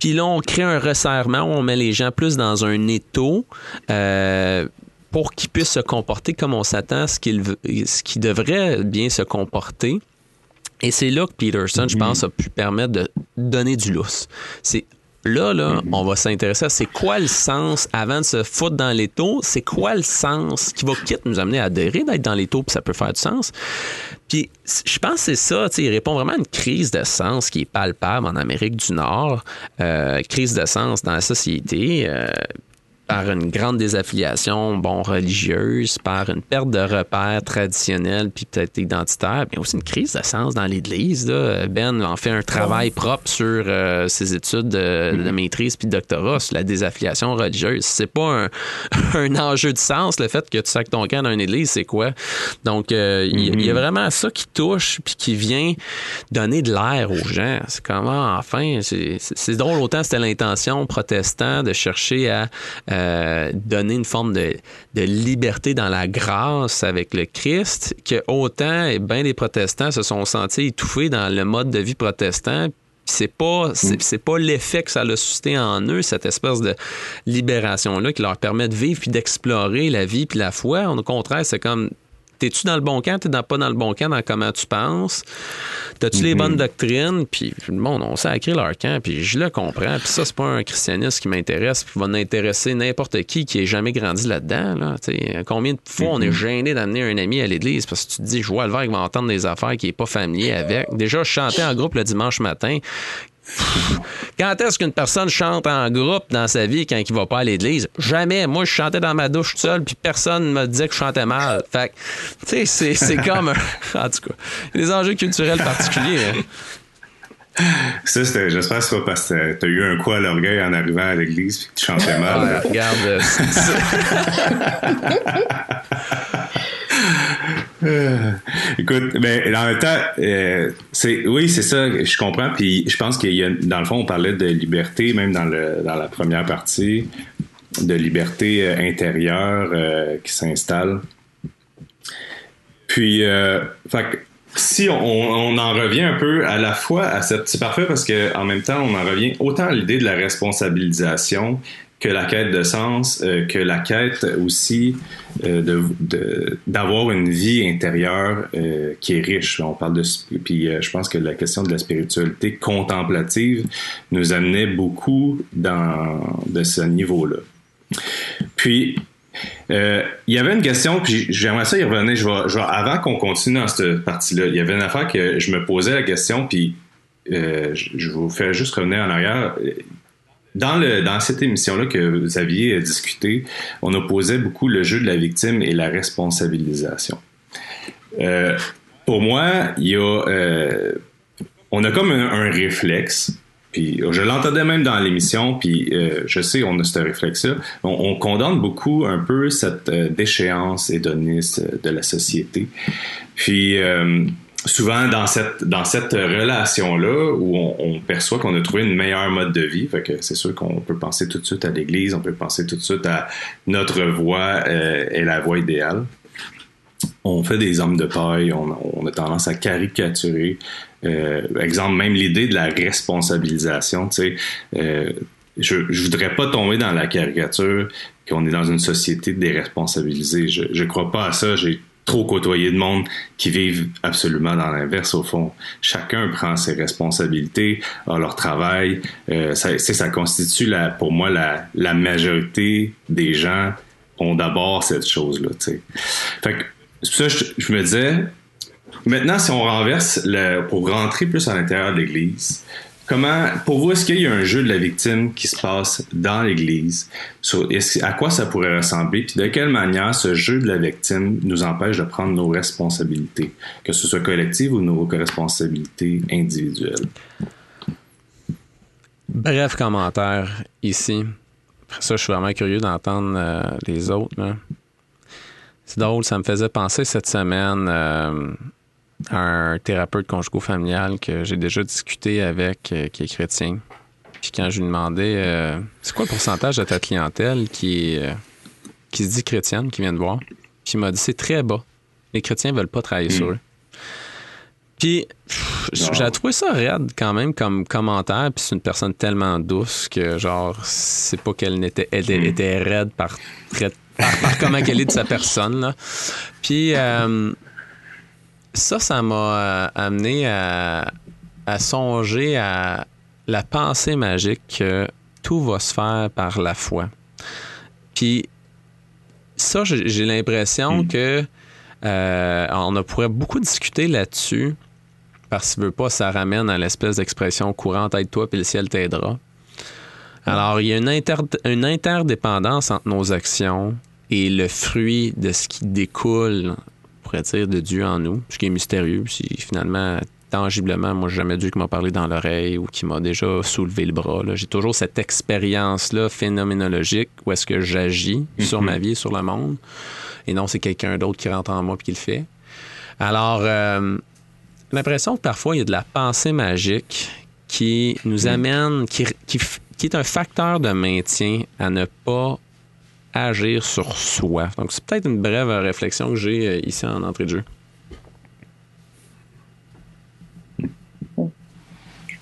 D: Puis là, on crée un resserrement, on met les gens plus dans un étau. Euh, pour qu'ils puissent se comporter comme on s'attend, ce qu'ils ce qui devrait bien se comporter. Et c'est là que Peterson, je pense, a pu permettre de donner du lousse. C'est Là, là, on va s'intéresser à c'est quoi le sens avant de se foutre dans les taux, c'est quoi le sens qui va quitte nous amener à adhérer d'être dans les taux, puis ça peut faire du sens. Puis je pense que c'est ça, il répond vraiment à une crise de sens qui est palpable en Amérique du Nord, euh, crise de sens dans la société. Euh, par une grande désaffiliation bon religieuse, par une perte de repères traditionnels puis peut-être identitaires, mais aussi une crise de sens dans l'Église. Ben en fait un travail propre sur euh, ses études de, mm-hmm. maîtrise puis de doctorat sur la désaffiliation religieuse. C'est pas un, enjeu de sens le fait que tu sacs ton camp dans une Église, c'est quoi? Donc euh, il y, a mm-hmm. vraiment ça qui touche puis qui vient donner de l'air aux gens. C'est comment enfin c'est drôle autant c'était l'intention protestant de chercher à euh, euh, donner une forme de, liberté dans la grâce avec le Christ, que autant et bien des protestants se sont sentis étouffés dans le mode de vie protestant, c'est pas c'est pas l'effet que ça a suscité en eux cette espèce de libération là qui leur permet de vivre puis d'explorer la vie puis la foi. Au contraire c'est comme t'es-tu dans le bon camp, t'es pas dans le bon camp dans comment tu penses, t'as-tu les bonnes mhm. doctrines, puis le monde, on sait écrire leur camp, puis je le comprends, puis ça, c'est pas un christianisme qui m'intéresse, puis va intéresser n'importe qui qui ait jamais grandi là-dedans, là, combien de fois on est mhm. gêné d'amener un ami à l'église parce que tu te dis, je vois le verre qui va entendre des affaires qui est pas familier avec. Déjà, je chantais en groupe le dimanche matin, quand est-ce qu'une personne chante en groupe dans sa vie quand il va pas à l'église? Jamais. Moi, je chantais dans ma douche tout seul, puis personne me disait que je chantais mal. Fait tu sais, c'est comme un... En tout cas, des enjeux culturels particuliers.
B: Hein. Ça, j'espère que c'est pas parce que t'as eu un coup à l'orgueil en arrivant à l'église puis que tu chantais mal.
D: regarde. Euh,
B: Écoute, mais en même temps, euh, c'est oui, c'est ça, je comprends. Puis je pense qu'il y a, dans le fond, on parlait de liberté, même dans le dans la première partie, de liberté euh, intérieure euh, qui s'installe. Puis, fait, si on, on, en revient un peu à la fois à cette, c'est parfait parce que en même temps, on en revient autant à l'idée de la responsabilisation que la quête de sens, euh, que la quête aussi euh, d'avoir une vie intérieure euh, qui est riche. On parle de puis je pense que la question de la spiritualité contemplative nous amenait beaucoup dans de ce niveau-là. Puis il y avait une question, puis j'aimerais ça y revenir. Je vais, avant qu'on continue dans cette partie-là, il y avait une affaire que je me posais la question, puis je vous fais juste revenir en arrière. Dans, cette émission-là que vous aviez euh, discuté, on opposait beaucoup le jeu de la victime et la responsabilisation. Euh, pour moi, il y a, euh, on a comme un, réflexe. Puis je l'entendais même dans l'émission, puis je sais, on a ce réflexe-là. On, on condamne beaucoup un peu cette déchéance hédoniste de la société. Puis souvent dans cette cette relation-là où on, perçoit qu'on a trouvé une meilleure mode de vie, c'est sûr qu'on peut penser tout de suite à l'Église, on peut penser tout de suite à notre voie euh, est la voie idéale on fait des hommes de paille, on, a tendance à caricaturer. Euh, exemple, même l'idée de la responsabilisation, tu sais, euh, je, je voudrais pas tomber dans la caricature qu'on est dans une société déresponsabilisée. Je, je crois pas à ça. Trop côtoyé de monde qui vivent absolument dans l'inverse au fond. Chacun prend ses responsabilités, a leur travail. Euh, ça, ça constitue la, pour moi la, la majorité des gens ont d'abord cette chose-là. Fait que ça je, je me disais, maintenant, si on renverse le, pour rentrer plus à l'intérieur de l'Église, comment, pour vous, est-ce qu'il y a un jeu de la victime qui se passe dans l'Église? À quoi ça pourrait ressembler? Puis de quelle manière ce jeu de la victime nous empêche de prendre nos responsabilités, que ce soit collectives ou nos responsabilités individuelles?
D: Bref commentaire ici. Après ça, je suis vraiment curieux d'entendre euh, les autres. là. C'est drôle, ça me faisait penser cette semaine euh, un thérapeute conjugo-familial que j'ai déjà discuté avec, euh, qui est chrétien. Puis quand je lui demandais euh, c'est quoi le pourcentage de ta clientèle qui, euh, qui se dit chrétienne, qui vient de voir, puis il m'a dit c'est très bas. Les chrétiens veulent pas travailler sur eux. Puis, j'ai trouvé ça raide quand même comme commentaire. Puis c'est une personne tellement douce que, genre, c'est pas qu'elle n'était elle était- était raide par, par, par comment qu'elle est de sa personne. Là. Puis, euh, ça, ça m'a euh, amené à, à songer à la pensée magique que tout va se faire par la foi. Puis, ça, j'ai l'impression que euh, on a pourrait beaucoup discuter là-dessus parce que veut pas, ça ramène à l'espèce d'expression courante aide-toi puis le ciel t'aidera. Alors, il y a une, inter- une interdépendance entre nos actions et le fruit de ce qui découle, pourrait dire, de Dieu en nous, ce qui est mystérieux. Puis finalement, tangiblement, moi, j'ai jamais Dieu qui m'a parlé dans l'oreille ou qui m'a déjà soulevé le bras. J'ai toujours cette expérience-là phénoménologique où est-ce que j'agis sur ma vie, sur le monde. Et non, c'est quelqu'un d'autre qui rentre en moi et qui le fait. Alors, euh, l'impression que parfois, il y a de la pensée magique qui nous amène, qui, qui est un facteur de maintien à ne pas agir sur soi. Donc, c'est peut-être une brève réflexion que j'ai euh, ici en entrée de jeu.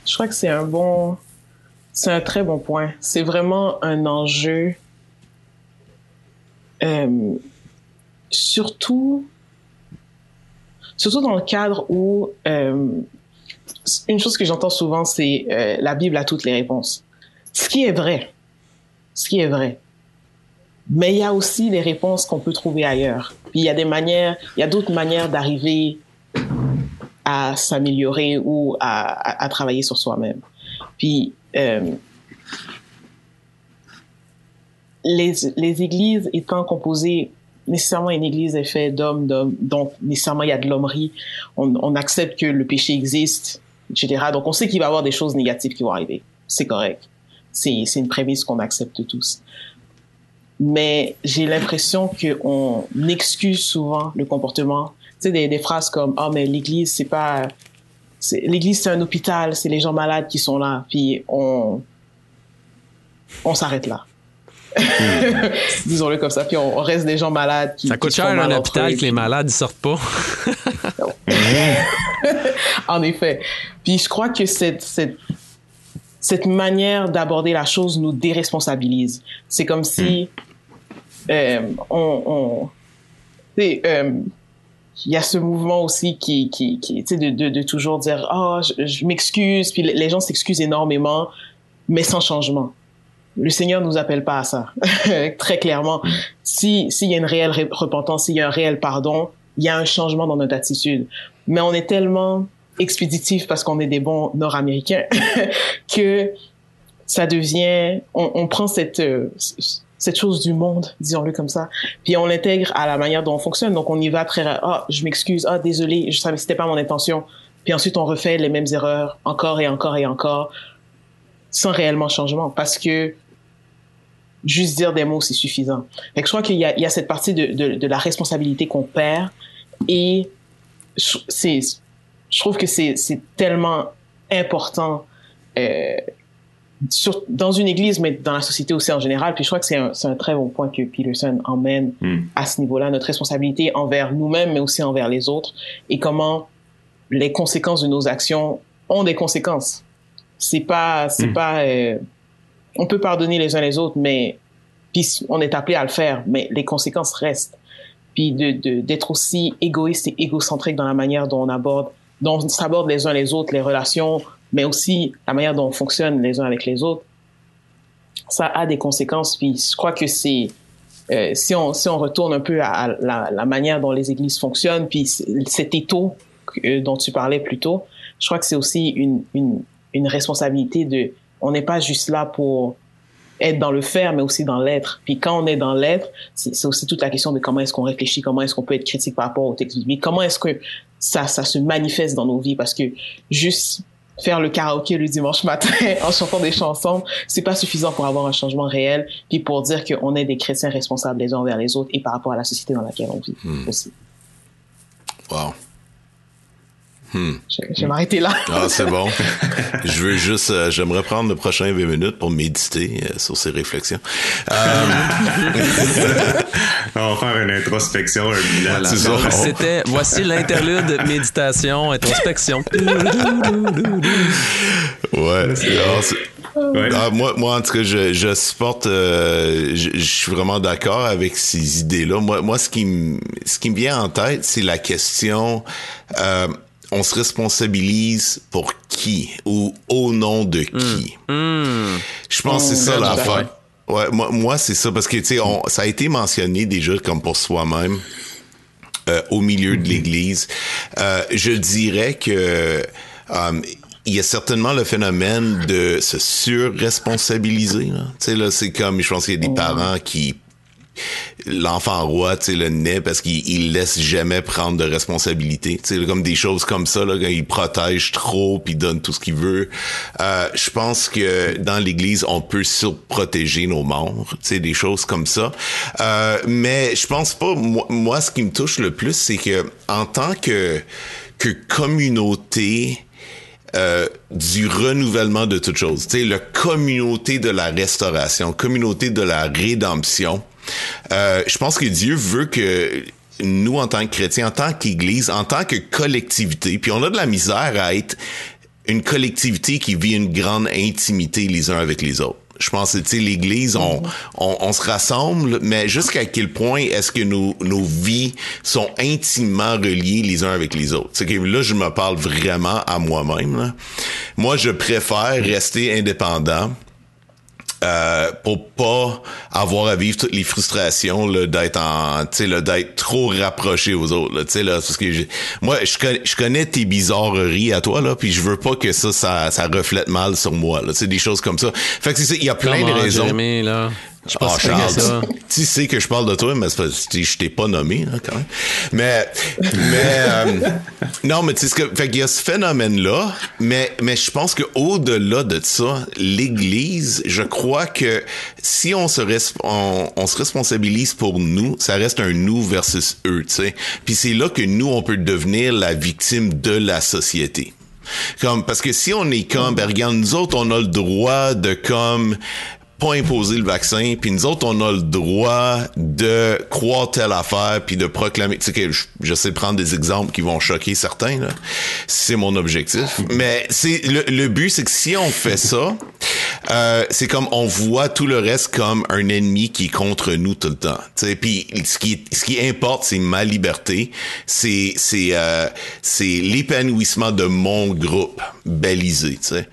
A: Je crois que c'est un bon, c'est un très bon point. C'est vraiment un enjeu, euh, surtout, surtout dans le cadre où euh, une chose que j'entends souvent, c'est la Bible a toutes les réponses. Ce qui est vrai, ce qui est vrai. Mais il y a aussi des réponses qu'on peut trouver ailleurs. Puis il y a des manières, il y a d'autres manières d'arriver à s'améliorer ou à, à, travailler sur soi-même. Puis euh, les, les églises étant composées, nécessairement une église est faite d'hommes, donc nécessairement il y a de l'hommerie, on, on accepte que le péché existe, etc. Donc on sait qu'il va y avoir des choses négatives qui vont arriver. C'est correct. C'est une prémisse qu'on accepte tous. Mais j'ai l'impression qu'on excuse souvent le comportement. Tu sais, des, des phrases comme oh mais l'église c'est pas c'est- l'église c'est un hôpital c'est les gens malades qui sont là. Puis on on s'arrête là. Disons-le comme ça. Puis on, on reste des gens malades qui
D: Ça coûte cher un hôpital que les malades ne sortent pas.
A: en effet. Puis je crois que cette cette cette manière d'aborder la chose nous déresponsabilise. C'est comme si euh, on, on euh, il y a ce mouvement aussi qui, qui, qui tu sais, de, de, de toujours dire, oh, je, je m'excuse, puis les gens s'excusent énormément, mais sans changement. le Seigneur nous appelle pas à ça, très clairement. Si s'il y a une réelle repentance, s'il y a un réel pardon, il y a un changement dans notre attitude. Mais on est tellement expéditif parce qu'on est des bons Nord-Américains que ça devient, on, on prend cette euh, cette chose du monde, disons-le comme ça, puis on l'intègre à la manière dont on fonctionne. Donc on y va très, ah, je m'excuse, ah, désolé, je savais c'était pas mon intention. Puis ensuite on refait les mêmes erreurs encore et encore et encore sans réellement changement parce que juste dire des mots c'est suffisant. Et je crois qu'il y y a cette partie de, de, de la responsabilité qu'on perd et c'est je trouve que c'est tellement important euh, sur, dans une église, mais dans la société aussi en général. Puis je crois que c'est un, un, très bon point que Peterson emmène mm. à ce niveau-là, notre responsabilité envers nous-mêmes, mais aussi envers les autres, et comment les conséquences de nos actions ont des conséquences. C'est pas, c'est mm. pas, euh, on peut pardonner les uns les autres, mais puis on est appelé à le faire, mais les conséquences restent. Puis de d'être aussi égoïste et égocentrique dans la manière dont on aborde dont on s'aborde les uns les autres, les relations, mais aussi la manière dont on fonctionne les uns avec les autres, ça a des conséquences. Puis je crois que c'est euh, si on si on retourne un peu à, la, manière dont les églises fonctionnent, puis cet étau euh, dont tu parlais plus tôt, je crois que c'est aussi une, une, une responsabilité de on n'est pas juste là pour être dans le faire, mais aussi dans l'être. Puis quand on est dans l'être, c'est aussi toute la question de comment est-ce qu'on réfléchit, comment est-ce qu'on peut être critique par rapport au texte biblique, comment est-ce que ça, ça se manifeste dans nos vies, parce que juste faire le karaoké le dimanche matin en chantant des chansons, c'est pas suffisant pour avoir un changement réel, puis pour dire qu'on est des chrétiens responsables les uns envers les autres et par rapport à la société dans laquelle on vit hmm. aussi.
C: Wow.
A: Hmm. Je, vais m'arrêter là.
C: ah, c'est bon. je veux juste, euh, j'aimerais prendre le prochain 20 minutes pour méditer euh, sur ces réflexions. Euh...
B: On va faire une introspection, un bilan.
D: C'était, voici l'interlude méditation, introspection.
C: ouais. Ah, moi, moi, en tout cas, je, je supporte, euh, je, je, suis vraiment d'accord avec ces idées-là. Moi, moi, ce qui me, ce qui me vient en tête, c'est la question, euh, on se responsabilise pour qui ou au nom de qui? Hmm. Hmm. Je pense que c'est ça l'affaire. Ouais, moi, moi c'est ça parce que tu sais, ça a été mentionné déjà comme pour soi-même euh, au milieu de hmm. l'Église. Euh, je dirais que euh, il y a certainement le phénomène de se surresponsabiliser. Tu sais là, c'est comme je pense qu'il y a des parents qui l'enfant roi, tu sais, le nez parce qu'il laisse jamais prendre de responsabilité. Tu sais, comme des choses comme ça, là, quand il protège trop puis donne tout ce qu'il veut. Euh, je pense que dans l'Église, on peut surprotéger nos membres, tu sais, des choses comme ça. Euh, mais je pense pas. Moi, moi, ce qui me touche le plus, c'est que en tant que que communauté. Euh, du renouvellement de toutes choses. Tu sais, la communauté de la restauration, communauté de la rédemption. Euh, je pense que Dieu veut que nous, en tant que chrétiens, en tant qu'Église, en tant que collectivité, puis on a de la misère à être une collectivité qui vit une grande intimité les uns avec les autres. Je pense que l'Église, on, on, on, se rassemble, mais jusqu'à quel point est-ce que nos, nos vies sont intimement reliées les uns avec les autres? C'est que là, je me parle vraiment à moi-même. Moi, je préfère rester indépendant euh, pour pas avoir à vivre toutes les frustrations d'être en tu sais d'être trop rapproché aux autres tu sais là parce que moi je connais, je connais tes bizarreries à toi là puis je veux pas que ça ça, ça reflète mal sur moi là tu sais des choses comme ça fait que c'est il y a plein de raisons
D: Jérémy, là?
C: Je oh, Charles, ça. Tu, sais que je parle de toi, mais je t'ai pas nommé, hein, quand même. Mais, mais, euh, non, mais tu sais, que, fait qu'il y a ce phénomène-là, mais, mais je pense que au-delà de ça, l'Église, je crois que si on se, on, on, se responsabilise pour nous, ça reste un nous versus eux, tu sais. Puis c'est là que nous, on peut devenir la victime de la société. Comme, parce que si on est comme, ben, regarde, nous autres, on a le droit de comme pas imposer le vaccin, puis nous autres, on a le droit de croire telle affaire, puis de proclamer. Tu sais que je, sais prendre des exemples qui vont choquer certains, là. C'est mon objectif. Mais c'est le, le but, c'est que si on fait ça, euh, c'est comme on voit tout le reste comme un ennemi qui est contre nous tout le temps. Tu sais, puis ce qui ce qui importe, c'est ma liberté, c'est c'est euh, c'est l'épanouissement de mon groupe balisé. Tu sais.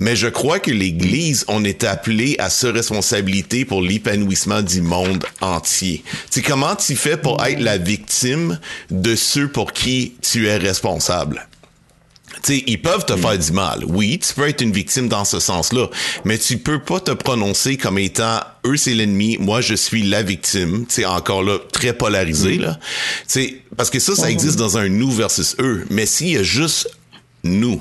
C: Mais je crois que l'Église, on est appelé à se responsabilité pour l'épanouissement du monde entier. Tu sais, comment tu fais pour être la victime de ceux pour qui tu es responsable? Tu sais, ils peuvent te faire du mal. Oui, tu peux être une victime dans ce sens-là, mais tu peux pas te prononcer comme étant eux c'est l'ennemi, moi je suis la victime. Tu encore là très polarisé là. Tu sais, parce que ça, ça existe dans un nous versus eux. Mais s'il y a juste nous,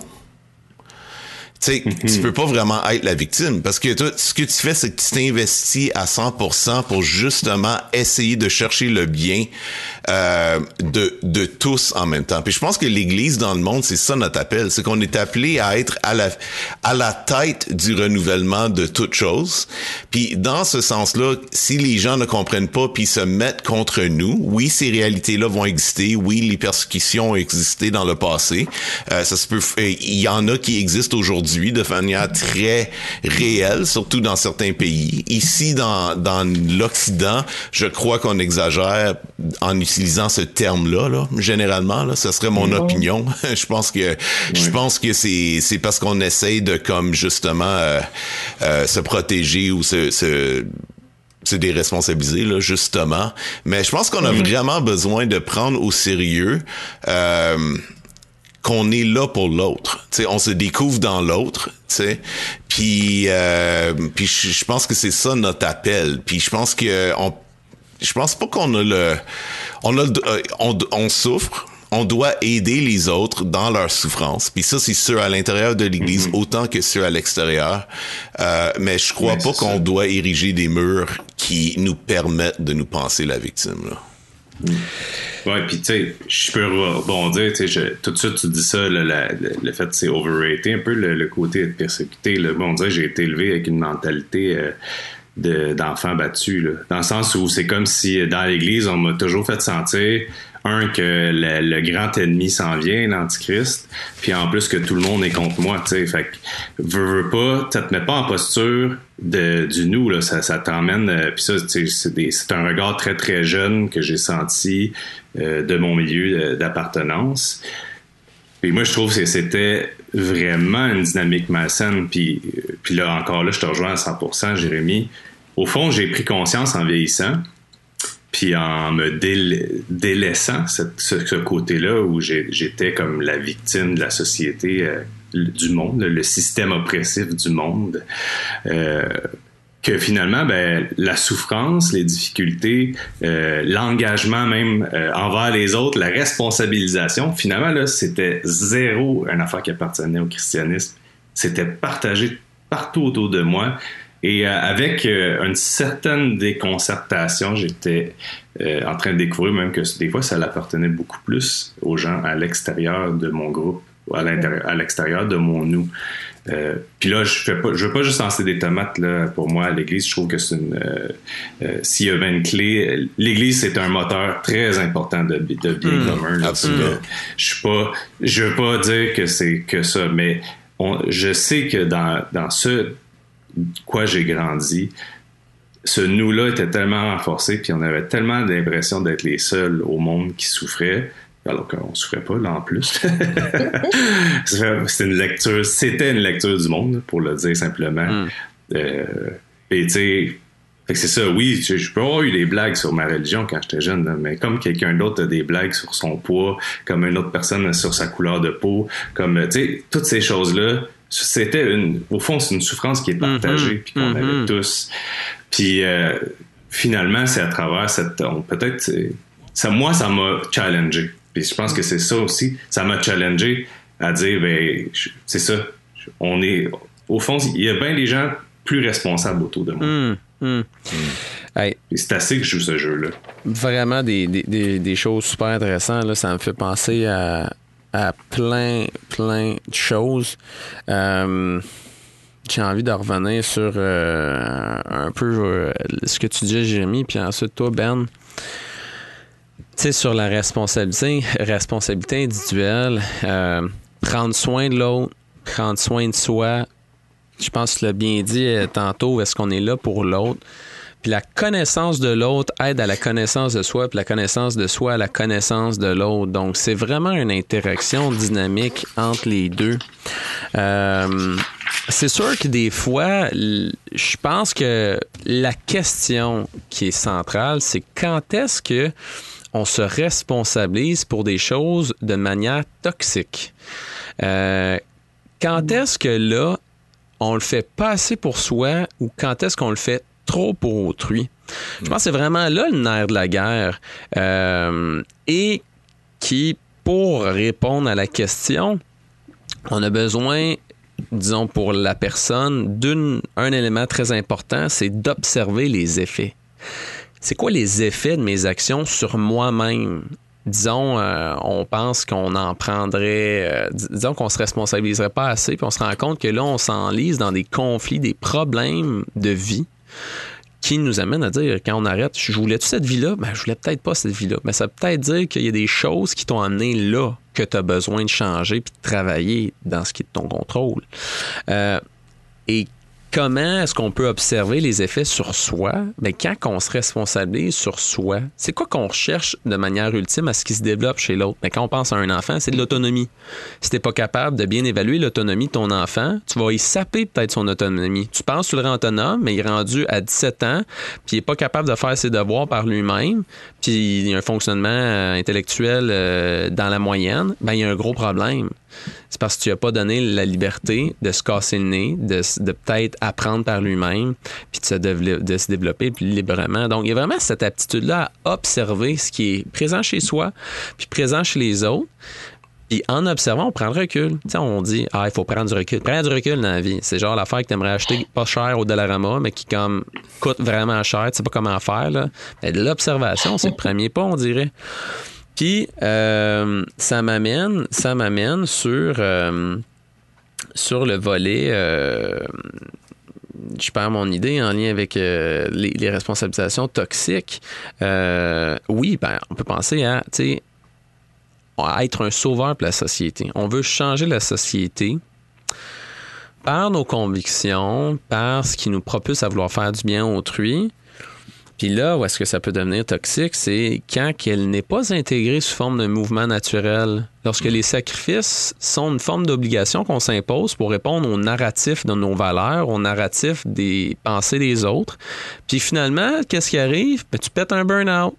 C: tu sais, tu peux pas vraiment être la victime parce que toi, ce que tu fais, c'est que tu t'investis à 100% pour justement essayer de chercher le bien euh, de, de tous en même temps. Puis je pense que l'Église dans le monde, c'est ça notre appel, c'est qu'on est appelé à être à la à la tête du renouvellement de toute chose. Puis dans ce sens-là, si les gens ne comprennent pas puis se mettent contre nous, oui, ces réalités-là vont exister, oui, les persécutions ont existé dans le passé. Euh, ça se peut, il y en a qui existent aujourd'hui de manière très réelle, surtout dans certains pays. Ici, dans, dans l'Occident, je crois qu'on exagère en utilisant ce terme-là, là, généralement. Là, ça serait mon opinion. je pense que je pense que c'est c'est parce qu'on essaye de comme justement euh, euh, se protéger ou se, se là justement mais je pense qu'on a vraiment besoin de prendre au sérieux euh, qu'on est là pour l'autre. Tu sais, on se découvre dans l'autre, tu sais. Puis, euh, puis je pense que c'est ça notre appel. Puis je pense que on, je pense pas qu'on a le, on a, le, euh, on, on souffre. On doit aider les autres dans leur souffrance. Puis ça, c'est ceux à l'intérieur de l'Église
B: Mm-hmm.
C: autant que ceux à l'extérieur. Euh, mais je crois pas qu'on doit ériger des murs qui nous permettent de nous penser la victime. Là.
B: Ouais, puis tu sais, je peux rebondir, tu sais, tout de suite tu dis ça, le, le, le fait que c'est overrated, un peu le, le côté être persécuté. Là. Bon, on dirait j'ai été élevé avec une mentalité euh, de- d'enfant battu, là. dans le sens où c'est comme si dans l'Église, on m'a toujours fait sentir, un, que le, grand ennemi s'en vient, l'Antichrist, puis en plus que tout le monde est contre moi, tu sais, fait que, veux, veux pas, ça te met pas en posture de, du nous, là, ça, ça t'emmène, euh, puis ça, c'est un regard très, très jeune que j'ai senti euh, de mon milieu euh, d'appartenance. Puis moi, je trouve que c'était vraiment une dynamique malsaine. Puis, puis là, encore là, je te rejoins à 100%, Jérémy. Au fond, j'ai pris conscience en vieillissant, puis en me déla- délaissant ce, côté-là où j'étais comme la victime de la société, euh, du monde, le système oppressif du monde. Euh, que finalement, ben, la souffrance, les difficultés, euh, l'engagement même euh, envers les autres, la responsabilisation, finalement, là, c'était zéro une affaire qui appartenait au christianisme. C'était partagé partout autour de moi. Et euh, avec euh, une certaine déconcertation, j'étais euh, en train de découvrir même que des fois, ça l'appartenait beaucoup plus aux gens à l'extérieur de mon groupe, à l'extérieur de mon nous. Euh, Puis là, je fais pas, je veux pas juste lancer des tomates là pour moi à l'Église. Je trouve que c'est une, euh, euh, s'il y avait une clé, l'Église c'est un moteur très important de, de bien commun. là.
C: absolument.
B: Je suis pas, je veux pas dire que c'est que ça, mais on, je sais que dans dans ce quoi j'ai grandi, ce nous-là était tellement renforcé, puis on avait tellement l'impression d'être les seuls au monde qui souffraient, alors qu'on souffrait pas là en plus. C'était une lecture, c'était une lecture du monde, pour le dire simplement. Euh, et tu sais, c'est ça, oui, je peux avoir eu des blagues sur ma religion quand j'étais jeune, là, mais comme quelqu'un d'autre a des blagues sur son poids, comme une autre personne sur sa couleur de peau, comme, tu sais, toutes ces choses-là, c'était une, au fond, c'est une souffrance qui est partagée, puis qu'on avait tous. Puis euh, finalement, c'est à travers cette, peut-être, ça, moi, ça m'a challengé. Puis je pense que c'est ça aussi, ça m'a challengé à dire, ben, c'est ça, on est, au fond, il y a bien des gens plus responsables autour de moi.
D: Hum. Hey,
B: Et c'est assez que je joue ce jeu-là.
D: vraiment des, des, des, des choses super intéressantes. Là. Ça me fait penser à, à plein, plein de choses. Euh, j'ai envie de revenir sur euh, un peu euh, ce que tu disais, Jérémy, puis ensuite toi, Ben. Sais, sur la responsabilité, responsabilité individuelle, euh, prendre soin de l'autre, prendre soin de soi. Je pense que tu l'as bien dit euh, tantôt, est-ce qu'on est là pour l'autre? Puis la connaissance de l'autre aide à la connaissance de soi, puis la connaissance de soi à la connaissance de l'autre. Donc, c'est vraiment une interaction dynamique entre les deux. Euh, c'est sûr que des fois, je pense que la question qui est centrale, c'est quand est-ce que on se responsabilise pour des choses de manière toxique. Euh, quand est-ce que là, on le fait pas assez pour soi ou quand est-ce qu'on le fait trop pour autrui? Je pense que c'est vraiment là le nerf de la guerre. Euh, et qui, pour répondre à la question, on a besoin disons, pour la personne, d'un élément très important, c'est d'observer les effets. C'est quoi les effets de mes actions sur moi-même? Disons, euh, on pense qu'on en prendrait, euh, disons qu'on se responsabiliserait pas assez, puis on se rend compte que là, on s'enlise dans des conflits, des problèmes de vie qui nous amènent à dire, quand on arrête, je voulais-tu cette vie-là? Ben, je voulais peut-être pas cette vie-là. Mais ça peut peut-être dire qu'il y a des choses qui t'ont amené là que tu as besoin de changer puis de travailler dans ce qui est de ton contrôle. Euh, et comment est-ce qu'on peut observer les effets sur soi? Mais quand on se responsabilise sur soi, c'est quoi qu'on recherche de manière ultime à ce qui se développe chez l'autre? Mais quand on pense à un enfant, c'est de l'autonomie. Si tu n'es pas capable de bien évaluer l'autonomie de ton enfant, tu vas y saper peut-être son autonomie. Tu penses que tu le rends autonome, mais il est rendu à 17 ans, puis il n'est pas capable de faire ses devoirs par lui-même, puis il y a un fonctionnement euh, intellectuel euh, dans la moyenne, ben il y a un gros problème c'est parce que tu n'as pas donné la liberté de se casser le nez, de, peut-être apprendre par lui-même, puis de se, développer plus librement. Donc, il y a vraiment cette aptitude-là à observer ce qui est présent chez soi, puis présent chez les autres. Puis en observant, on prend le recul. on dit, ah, il faut prendre du recul. Prends du recul dans la vie. C'est genre l'affaire que tu aimerais acheter pas cher au Dollarama, mais qui comme coûte vraiment cher. Tu sais pas comment faire. Là. l'observation, c'est le premier pas, on dirait. Puis euh, ça m'amène, ça m'amène sur euh, sur le volet. Euh, je perds mon idée en lien avec les, responsabilisations toxiques. oui, ben, on peut penser à, à être un sauveur pour la société. On veut changer la société par nos convictions, par ce qui nous propulse à vouloir faire du bien autrui. Puis là, où est-ce que ça peut devenir toxique, c'est quand elle n'est pas intégrée sous forme de mouvement naturel. Lorsque les sacrifices sont une forme d'obligation qu'on s'impose pour répondre au narratif de nos valeurs, au narratif des pensées des autres. Puis finalement, qu'est-ce qui arrive? Ben, tu pètes un burn-out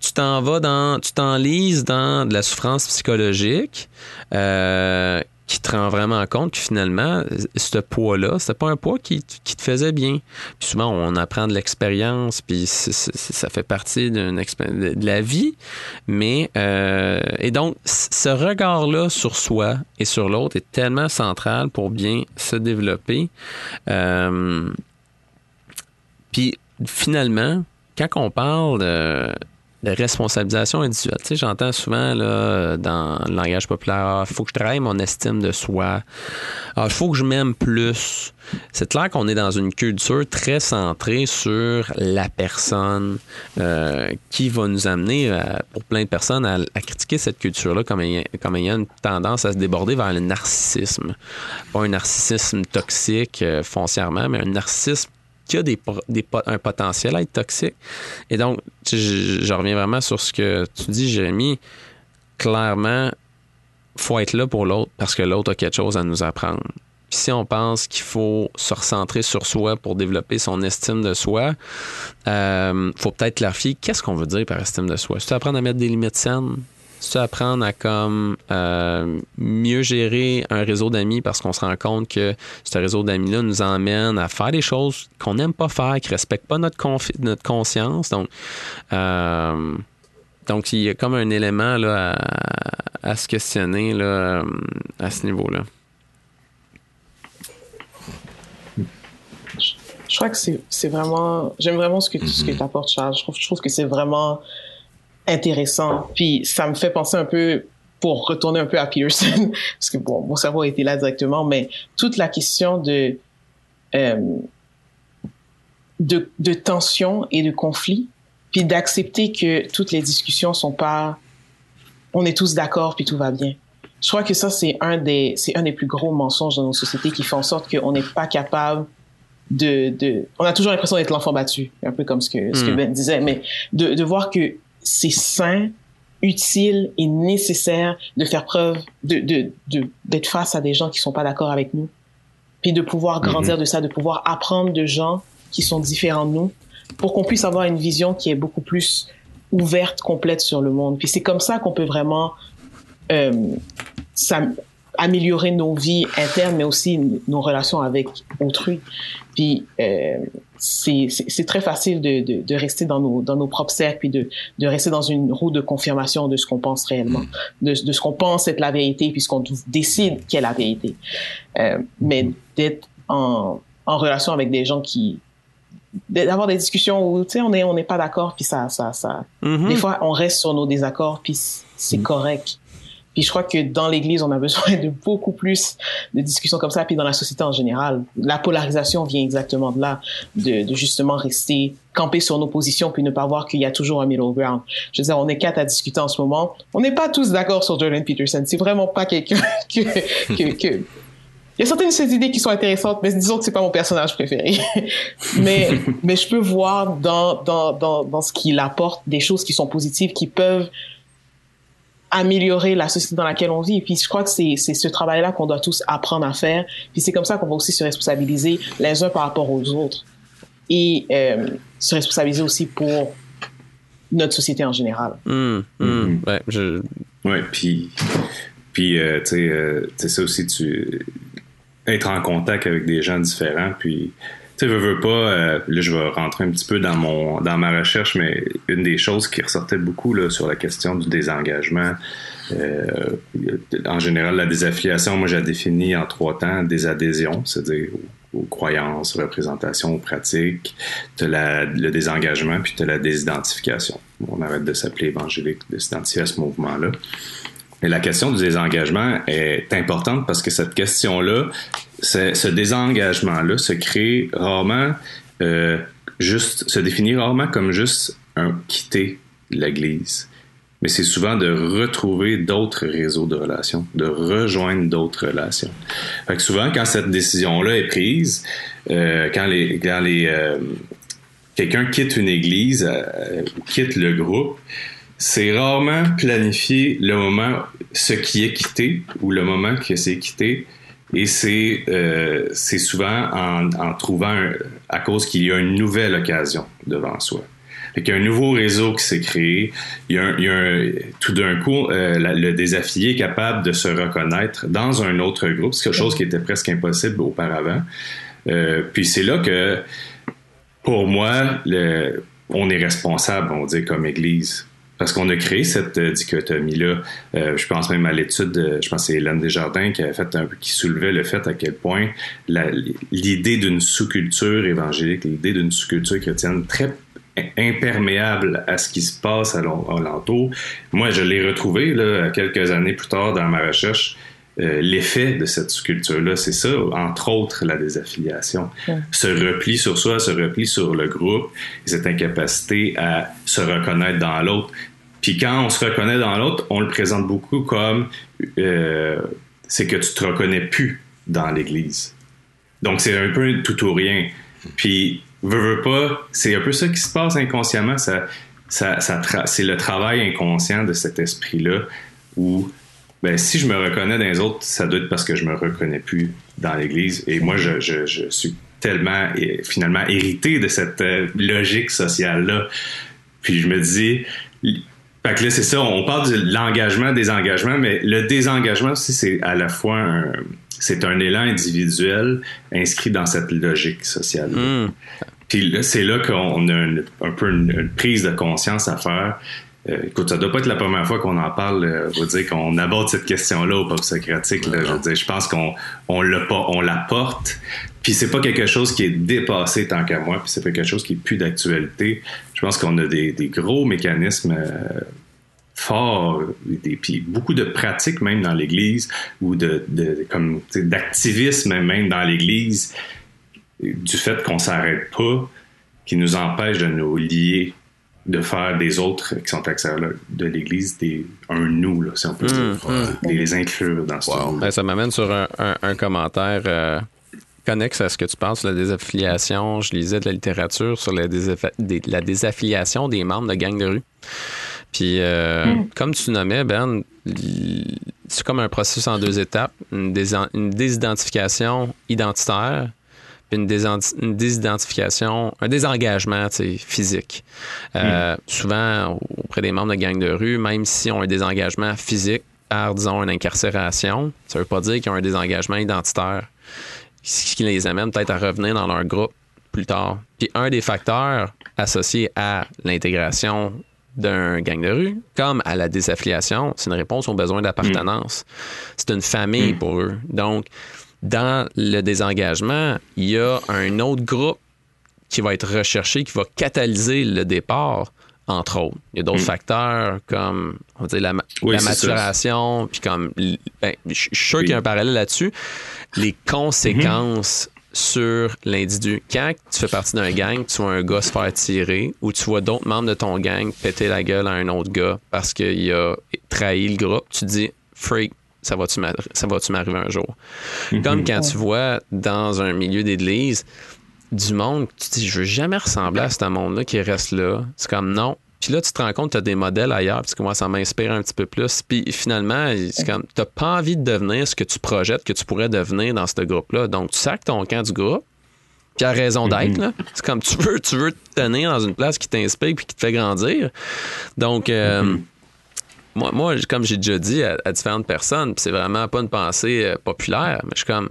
D: tu t'en vas dans, tu t'enlises dans de la souffrance psychologique euh, qui te rend vraiment compte que finalement, ce poids-là, c'était pas un poids qui, te faisait bien. Puis souvent, on apprend de l'expérience, puis ça fait partie de la vie. Mais euh, et donc, ce regard-là sur soi et sur l'autre est tellement central pour bien se développer. Euh, puis finalement, quand on parle de de responsabilisation individuelle. Tu sais, j'entends souvent là, dans le langage populaire, il ah, faut que je travaille mon estime de soi. Il ah, faut que je m'aime plus. C'est clair qu'on est dans une culture très centrée sur la personne euh, qui va nous amener, euh, pour plein de personnes, à, critiquer cette culture-là comme, comme ayant une tendance à se déborder vers le narcissisme. Pas un narcissisme toxique euh, foncièrement, mais un narcissisme qui a des, un potentiel à être toxique. Et donc, je, reviens vraiment sur ce que tu dis, Jérémy. Clairement, faut être là pour l'autre parce que l'autre a quelque chose à nous apprendre. Puis si on pense qu'il faut se recentrer sur soi pour développer son estime de soi, euh, faut peut-être clarifier qu'est-ce qu'on veut dire par estime de soi. C'est apprendre à mettre des limites saines, tu apprendre à comme euh, mieux gérer un réseau d'amis parce qu'on se rend compte que ce réseau d'amis-là nous emmène à faire des choses qu'on n'aime pas faire, qui ne respectent pas notre, notre conscience. Donc, euh, donc, il y a comme un élément là, à, se questionner là, à ce niveau-là.
A: Je crois que c'est vraiment. J'aime vraiment ce que, ce que mm-hmm. tu apportes, Charles. Je trouve, je trouve que c'est vraiment intéressant. Puis ça me fait penser un peu, pour retourner un peu à Pearson, parce que bon, mon cerveau était là directement, mais toute la question de, euh, de, de tension et de conflit, puis d'accepter que toutes les discussions sont pas, on est tous d'accord puis tout va bien. Je crois que ça c'est un des c'est un des plus gros mensonges dans nos sociétés qui fait en sorte qu'on n'est pas capable de, de, on a toujours l'impression d'être l'enfant battu, un peu comme ce que, ce que
D: Mm.
A: Ben disait, mais de, de voir que c'est sain, utile et nécessaire de faire preuve, de, de, de, d'être face à des gens qui sont pas d'accord avec nous, puis de pouvoir grandir de ça, de pouvoir apprendre de gens qui sont différents de nous, pour qu'on puisse avoir une vision qui est beaucoup plus ouverte, complète sur le monde. Puis c'est comme ça qu'on peut vraiment euh, s'am- améliorer nos vies internes, mais aussi nos relations avec autrui. Puis euh, c'est très facile de, de, de rester dans nos, dans nos propres cercles, puis de, de rester dans une roue de confirmation de ce qu'on pense réellement, de, de ce qu'on pense être la vérité, puis ce qu'on décide qu'est la vérité. Euh, mais d'être en, en relation avec des gens qui d'avoir des discussions où tu sais on est on n'est pas d'accord puis ça ça ça
D: Mhm.
A: des fois on reste sur nos désaccords puis c'est correct puis je crois que dans l'église on a besoin de beaucoup plus de discussions comme ça. Puis dans la société en général la polarisation vient exactement de là de, justement rester camper sur nos positions puis ne pas voir qu'il y a toujours un middle ground. Je veux dire on est quatre à discuter en ce moment. On n'est pas tous d'accord sur Jordan Peterson. C'est vraiment pas quelqu'un que il y a certaines de ces idées qui sont intéressantes, mais disons que c'est pas mon personnage préféré. mais, je peux voir dans ce qu'il apporte des choses qui sont positives, qui peuvent améliorer la société dans laquelle on vit. Et puis je crois que c'est, c'est ce travail-là qu'on doit tous apprendre à faire. Puis c'est comme ça qu'on va aussi se responsabiliser les uns par rapport aux autres. Et euh, se responsabiliser aussi pour notre société en général.
D: Mhm. Mhm. Ouais, je-
B: Ouais, puis, puis euh, tu sais, euh, ça aussi, tu être en contact avec des gens différents, puis tu sais, veux, veux pas, euh, là, je vais rentrer un petit peu dans mon dans ma recherche, mais une des choses qui ressortait beaucoup là, sur la question du désengagement, euh, en général, la désaffiliation, moi, j'ai défini en trois temps des adhésions, c'est-à-dire aux, aux croyances, représentations, aux pratiques, tu le désengagement, puis tu la désidentification. On arrête de s'appeler évangélique, de s'identifier à ce mouvement-là. Mais la question du désengagement est importante parce que cette question-là, ce désengagement-là se crée rarement, euh, juste, se définit rarement comme juste un quitter l'Église. Mais c'est souvent de retrouver d'autres réseaux de relations, de rejoindre d'autres relations. Fait que souvent, quand cette décision-là est prise, euh, quand les, quand les euh, quelqu'un quitte une église ou quitte le groupe, c'est rarement planifié le moment, ce qui est quitté ou le moment que c'est quitté. Et c'est euh, souvent en, en trouvant, à cause qu'il y a une nouvelle occasion devant soi. Fait qu'il y a un nouveau réseau qui s'est créé. Il y a, un- il y a un- tout d'un coup, euh, le désaffilié est capable de se reconnaître dans un autre groupe. C'est quelque chose qui était presque impossible auparavant. Euh, puis c'est là que, pour moi, le- on est responsable, on dit, comme Église. Parce qu'on a créé cette euh, dichotomie-là. Euh, je pense même à l'étude, de- je pense que c'est Hélène Desjardins qui a fait un qui soulevait le fait à quel point l'idée d'une sous-culture évangélique, l'idée d'une sous-culture chrétienne très imperméable à ce qui se passe à l'en- alentour. Moi, je l'ai retrouvé là, quelques années plus tard dans ma recherche. Euh, L'effet de cette sous-culture-là, c'est ça, entre autres la désaffiliation. Ce repli sur soi, ce repli sur le groupe, et cette incapacité à se reconnaître dans l'autre. Puis quand on se reconnaît dans l'autre, on le présente beaucoup comme euh, c'est que tu te reconnais plus dans l'Église. Donc c'est un peu tout ou rien. Puis veux, veux pas, c'est un peu ça qui se passe inconsciemment. Ça, ça, c'est le travail inconscient de cet esprit-là où ben, si je me reconnais dans les autres, ça doit être parce que je me reconnais plus dans l'Église. Et moi, je, je, je suis tellement finalement hérité de cette euh, logique sociale-là. Puis je me dis, fait que là, c'est ça, on parle de l'engagement, désengagement, mais le désengagement aussi, c'est à la fois un, c'est un élan individuel inscrit dans cette logique sociale.
D: Mhm.
B: Puis c'est là qu'on a une- un peu une, une prise de conscience à faire. Euh, écoute, ça doit pas être la première fois qu'on en parle. Euh, dire qu'on aborde cette question-là au peuple socratique. Je pense qu'on on l'a porte. Puis c'est pas quelque chose qui est dépassé tant qu'à moi. Puis c'est pas quelque chose qui est plus d'actualité. Je pense qu'on a des, gros mécanismes. euh, forts, des, puis beaucoup de pratiques même dans l'Église ou de, comme d'activisme même dans l'Église du fait qu'on s'arrête pas, qui nous empêche de nous lier, de faire des autres qui sont à l'extérieur de l'Église des un nous, là, si on peut dire, de les inclure dans ce
C: Wow.
D: Ben, ça m'amène sur un, un- un commentaire euh, connexe à ce que tu penses sur la désaffiliation. Je lisais de la littérature sur la, la désaffiliation des membres de gangs de rue. Puis, euh, mm. comme tu nommais, Ben, c'est comme un processus en deux étapes. Une, désidentification identitaire, une, désidentification, un désengagement physique. Euh, mm. Souvent, auprès des membres de gangs de rue, même si on a un désengagement physique par, disons, une incarcération, ça ne veut pas dire qu'ils ont un désengagement identitaire, ce qui les amène peut-être à revenir dans leur groupe plus tard. Puis un des facteurs associés à l'intégration d'un gang de rue, comme à la désaffiliation, c'est une réponse aux besoins d'appartenance. Mm. C'est une famille mm. pour eux. Donc, dans le désengagement, il y a un autre groupe qui va être recherché, qui va catalyser le départ, entre autres. Il y a d'autres mm. facteurs comme on va dire, la, maturation, puis comme ben, je suis sûr qu'il y a un parallèle là-dessus. Les conséquences sur l'individu. Quand tu fais partie d'un gang, tu vois un gars se faire tirer ou tu vois d'autres membres de ton gang péter la gueule à un autre gars parce qu'il a trahi le groupe, tu te dis, freak, ça va-tu m'arriver un jour? Mhm. Comme quand tu vois dans un milieu d'église du monde, tu te dis, je veux jamais ressembler à ce monde-là qui reste là. C'est comme, non, puis là, tu te rends compte que tu as des modèles ailleurs, puis tu commences à m'inspirer un petit peu plus. Puis finalement, c'est comme, tu n'as pas envie de devenir ce que tu projettes que tu pourrais devenir dans ce groupe-là. Donc, tu sacs ton camp du groupe, puis a raison d'être. Mhm. C'est comme, tu veux, tu veux te tenir dans une place qui t'inspire puis qui te fait grandir. Donc, euh, mhm. Moi, moi, comme j'ai déjà dit à, différentes personnes, c'est vraiment pas une pensée euh, populaire, mais je suis comme,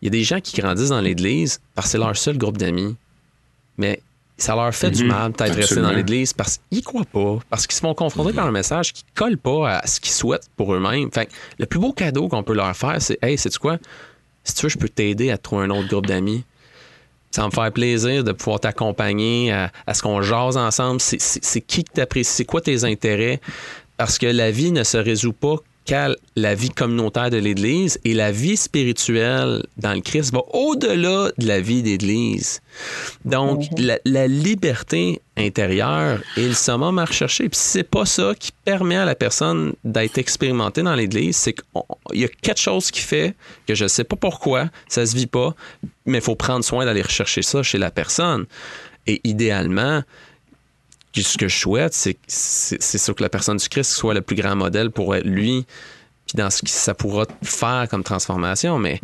D: il y a des gens qui grandissent dans l'église parce que c'est leur seul groupe d'amis. Mais ça leur fait du mhm. mal peut-être rester dans l'Église parce qu'ils croient pas, parce qu'ils se font confronter par un message qui colle pas à ce qu'ils souhaitent pour eux-mêmes. Fait le plus beau cadeau qu'on peut leur faire, c'est Hey, sais-tu quoi? Si tu veux, je peux t'aider à trouver un autre groupe d'amis. Ça va me faire plaisir de pouvoir t'accompagner à, ce qu'on jase ensemble. C'est qui que t'apprécies? C'est quoi tes intérêts? Parce que la vie ne se résout pas la vie communautaire de l'Église et la vie spirituelle dans le Christ va au-delà de la vie d'Église. Donc, mhm. la, liberté intérieure est le summum à rechercher. Puis c'est pas ça qui permet à la personne d'être expérimentée dans l'Église, c'est qu'il y a quelque chose qui fait que je sais pas pourquoi, ça se vit pas, mais il faut prendre soin d'aller rechercher ça chez la personne. Et idéalement, ce que je souhaite, c'est que la personne du Christ soit le plus grand modèle pour lui, puis dans ce que ça pourra faire comme transformation, mais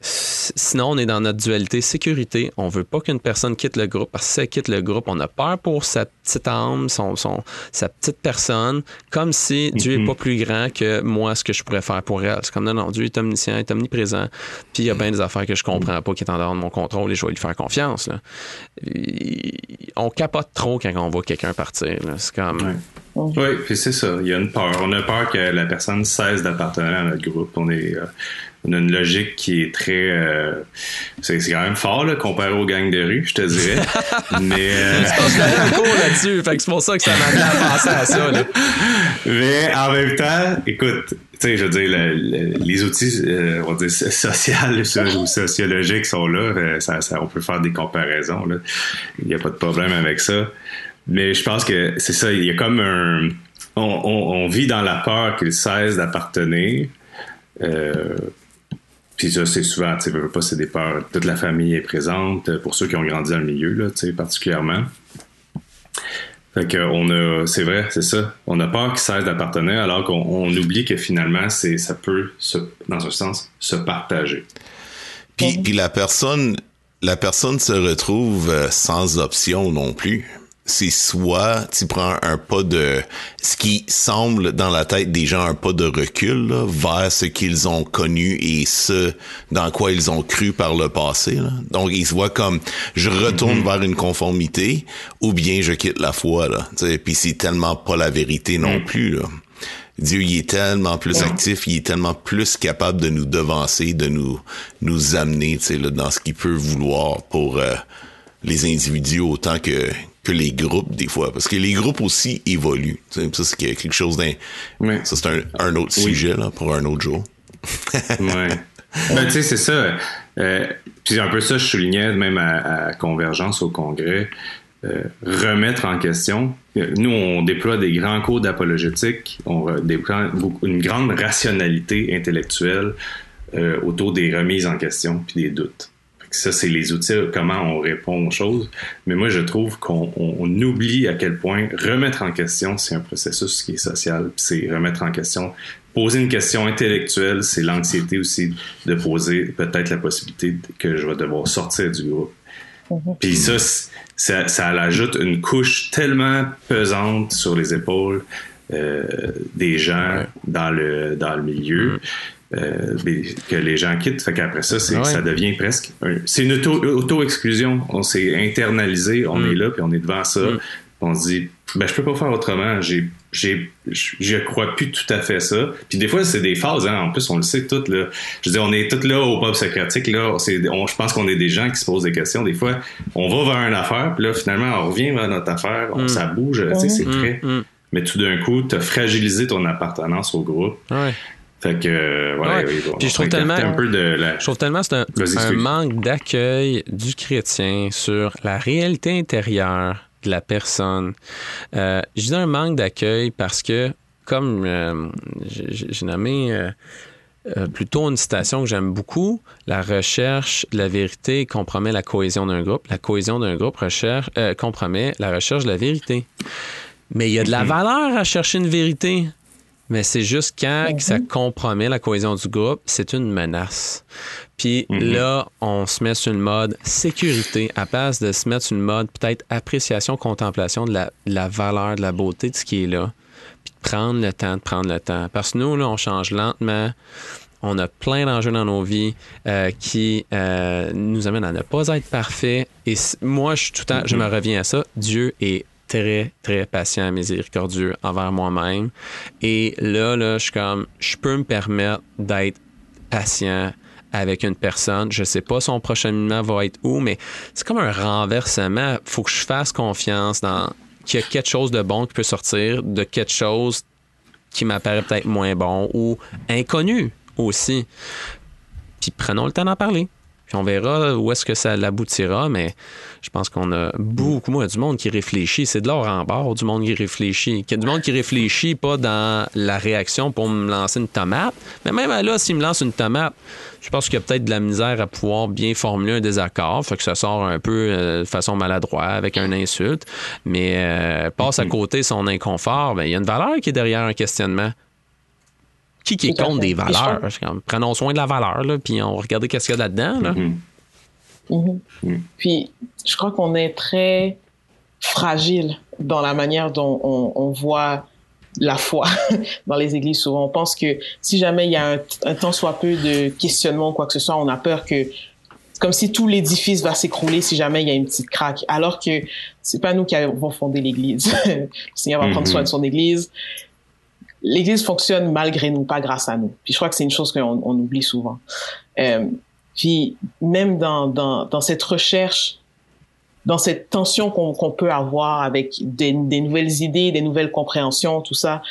D: Sinon, on est dans notre dualité sécurité. On veut pas qu'une personne quitte le groupe parce que si elle quitte le groupe, on a peur pour sa petite âme, son, son sa petite personne, comme si Dieu est pas plus grand que moi, ce que je pourrais faire pour elle. C'est comme non, non, Dieu est omniscient, est omniprésent. Puis il y a bien des affaires que je comprends pas qui est en dehors de mon contrôle et je vais lui faire confiance. On capote trop quand on voit quelqu'un partir. C'est comme.
B: Oui, puis c'est ça. Il y a une peur. On a peur que la personne cesse d'appartenir à notre groupe. On est. Euh, on a une logique qui est très euh, c'est quand même fort là, comparé aux gangs de rue je te dirais. Mais euh...
D: je cours là-dessus fait que c'est pour ça que ça m'a amené à penser à ça là.
B: mais en même temps écoute tu sais je veux dire les outils euh, on va dire sociaux ou sociologiques sont là euh, ça, ça, on peut faire des comparaisons là. Il n'y a pas de problème avec ça. Mais je pense que c'est ça il y a comme un on, on, on vit dans la peur qu'il cesse d'appartenir euh, puis ça, c'est souvent, tu sais, pas, c'est des peurs. Toute la famille est présente, pour ceux qui ont grandi dans le milieu, là, tu sais, particulièrement. Fait que on a, c'est vrai, c'est ça. On a peur qu'ils cessent d'appartenir, alors qu'on oublie que finalement, c'est, ça peut, se, dans un sens, se partager.
C: Puis, puis la personne, la personne se retrouve euh, sans option non plus c'est soit tu prends un pas de ce qui semble dans la tête des gens un pas de recul vers ce qu'ils ont connu et ce dans quoi ils ont cru par le passé. Donc ils se voient comme je retourne mm-hmm. vers une conformité ou bien je quitte la foi là. Puis c'est tellement pas la vérité non mm. plus là. Dieu, il est tellement plus actif, il est tellement plus capable de nous devancer, de nous nous amener, tu là, dans ce qu'il peut vouloir pour euh, les individus autant que les groupes des fois, parce que les groupes aussi évoluent. Ça, c'est quelque chose d'un. Ça, c'est un, autre sujet là, pour un autre jour.
B: ouais. Ben, tu sais, c'est ça. Euh, puis un peu ça, je soulignais même à, Convergence au Congrès. Euh, remettre en question. Nous, on déploie des grands cours d'apologétique, on déploie une grande rationalité intellectuelle euh, autour des remises en question puis des doutes. Ça, c'est les outils, comment on répond aux choses. Mais moi, je trouve qu'on oublie à quel point remettre en question, c'est un processus qui est social, c'est remettre en question poser une question intellectuelle, c'est l'anxiété aussi de poser peut-être la possibilité que je vais devoir sortir du groupe. Mhm. Puis ça, ça, ça ajoute une couche tellement pesante sur les épaules euh, des gens dans le dans le milieu. Euh, que les gens quittent. Fait qu'après ça, c'est, ça devient presque. c'est une auto-exclusion. on s'est internalisé, on est là, puis on est devant ça. On se dit, ben, je peux pas faire autrement. J'ai j'ai je crois plus tout à fait ça puis des fois c'est des phases hein. en plus on le sait toutes là je dire on est toutes là au pub socratique là c'est je pense qu'on est des gens qui se posent des questions des fois on va vers une affaire puis là finalement on revient vers notre affaire on, mm. ça bouge tu sais c'est mm, très mais tout d'un coup tu as fragilisé ton appartenance au groupe
D: ouais.
B: Fait que, voilà.
D: Ouais. Puis je trouve tellement, un peu de je trouve tellement c'est un, un manque d'accueil du chrétien sur la réalité intérieure de la personne. Euh, je dis un manque d'accueil parce que, comme euh, j'ai nommé euh, euh, plutôt une citation que j'aime beaucoup, la recherche de la vérité compromet la cohésion d'un groupe. La cohésion d'un groupe recherche, compromet la recherche de la vérité. Mais il y a de la valeur à chercher une vérité. Mais c'est juste quand ça compromet la cohésion du groupe, c'est une menace. Puis mhm. là, on se met sur le mode sécurité à place de se mettre sur le mode peut-être appréciation, contemplation de la, valeur, de la beauté de ce qui est là. Puis de prendre le temps, de prendre le temps. Parce que nous, là, on change lentement. On a plein d'enjeux dans nos vies euh, qui euh, nous amènent à ne pas être parfaits. Et moi, je, tout le temps, je me reviens à ça. Dieu est très, très patient, miséricordieux envers moi-même. Et là, là, je suis comme, je peux me permettre d'être patient avec une personne. Je sais pas son prochain mouvement va être où, mais c'est comme un renversement. Faut que je fasse confiance dans qu'il y a quelque chose de bon qui peut sortir de quelque chose qui m'apparaît peut-être moins bon ou inconnu aussi. Puis prenons le temps d'en parler. Puis on verra où est-ce que ça l'aboutira, mais je pense qu'on a beaucoup, moi, du monde qui réfléchit. C'est de l'or en bord, du monde qui réfléchit. Du monde qui réfléchit pas dans la réaction pour me lancer une tomate. Mais même là, s'il me lance une tomate, je pense qu'il y a peut-être de la misère à pouvoir bien formuler un désaccord. Fait que ça sort un peu euh, de façon maladroite, avec un insulte. Mais euh, passe à mm-hmm. côté son inconfort, ben, il y a une valeur qui est derrière un questionnement qui qui compte des valeurs? prenons soin de la valeur, là, puis on regarde qu'est-ce qu'il y a là-dedans. Là.
A: Mm-hmm. Mm-hmm. Mm-hmm. Puis, je crois qu'on est très fragile dans la manière dont on, voit la foi dans les églises. Souvent, on pense que si jamais il y a un, un temps soit peu de questionnement ou quoi que ce soit, on a peur que comme si tout l'édifice va s'écrouler si jamais il y a une petite craque. Alors que c'est pas nous qui avons fondé l'église. le Seigneur va prendre soin de son église l'Église fonctionne malgré nous, pas grâce à nous. Puis je crois que c'est une chose qu'on on oublie souvent. Euh, puis même dans, dans, dans, cette recherche, dans cette tension qu'on peut avoir avec des, des, nouvelles idées, des nouvelles compréhensions, tout ça,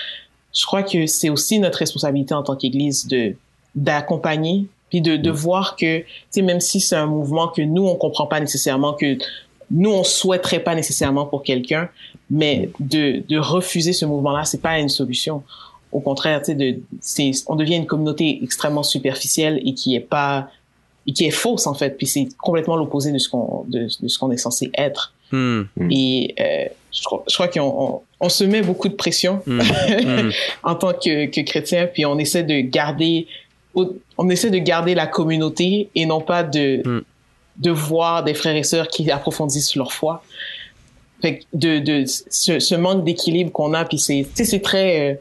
A: je crois que c'est aussi notre responsabilité en tant qu'Église de d'accompagner puis de, de voir que, tu sais, même si c'est un mouvement que nous on comprend pas nécessairement, que nous on souhaiterait pas nécessairement pour quelqu'un, mais de, de refuser ce mouvement-là, c'est pas une solution. Au contraire, tu sais, de, c'est, on devient une communauté extrêmement superficielle et qui est pas, et qui est fausse en fait. Puis c'est complètement l'opposé de ce qu'on, de, ce qu'on est censé être. Hmm. Et euh, je crois, je crois qu'on on, se met beaucoup de pression en tant que, que chrétien, puis on essaie de garder, on essaie de garder la communauté et non pas de de voir des frères et sœurs qui approfondissent leur foi. Fait de, de ce, ce manque d'équilibre qu'on a, puis c'est, c'est très, euh,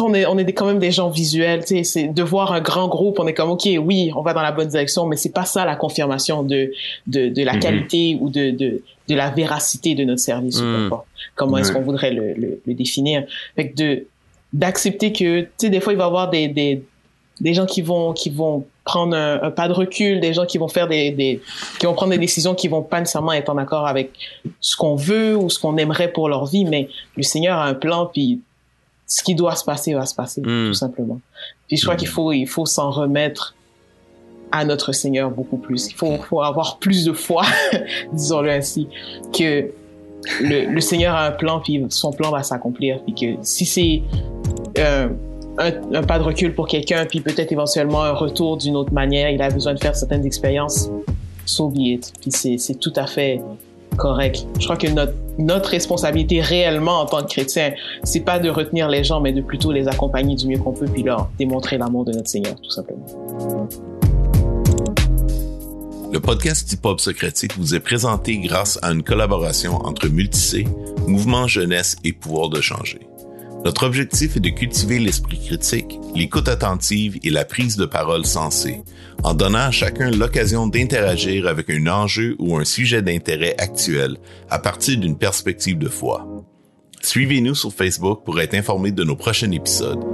A: on est, on est quand même des gens visuels, tu sais, c'est de voir un grand groupe, on est comme, ok, oui, on va dans la bonne direction, mais c'est pas ça la confirmation de, de, de la mm-hmm. qualité ou de, de, de la véracité de notre service, mm. comment est-ce qu'on voudrait le, le, le, définir. Fait que de, d'accepter que, tu sais, des fois, il va y avoir des, des, des gens qui vont, qui vont prendre un, pas de recul, des gens qui vont faire des, des, qui vont prendre des décisions qui vont pas nécessairement être en accord avec ce qu'on veut ou ce qu'on aimerait pour leur vie, mais le Seigneur a un plan, puis ce qui doit se passer va se passer, hmm. tout simplement. Puis je crois hmm. qu'il faut, il faut s'en remettre à notre Seigneur beaucoup plus. Il faut, faut avoir plus de foi, disons-le ainsi, que le, le, Seigneur a un plan, puis son plan va s'accomplir, puis que si c'est euh, un, pas de recul pour quelqu'un, puis peut-être éventuellement un retour d'une autre manière. Il a besoin de faire certaines expériences. So be. Puis c'est tout à fait correct. Je crois que notre, notre responsabilité réellement en tant que chrétien, c'est pas de retenir les gens, mais de plutôt les accompagner du mieux qu'on peut, puis leur démontrer l'amour de notre Seigneur, tout simplement.
C: Le podcast Hip Hop Socratique vous est présenté grâce à une collaboration entre Multicé, Mouvement Jeunesse et Pouvoir de changer. Notre objectif est de cultiver l'esprit critique, l'écoute attentive et la prise de parole sensée, en donnant à chacun l'occasion d'interagir avec un enjeu ou un sujet d'intérêt actuel à partir d'une perspective de foi. Suivez-nous sur Facebook pour être informé de nos prochains épisodes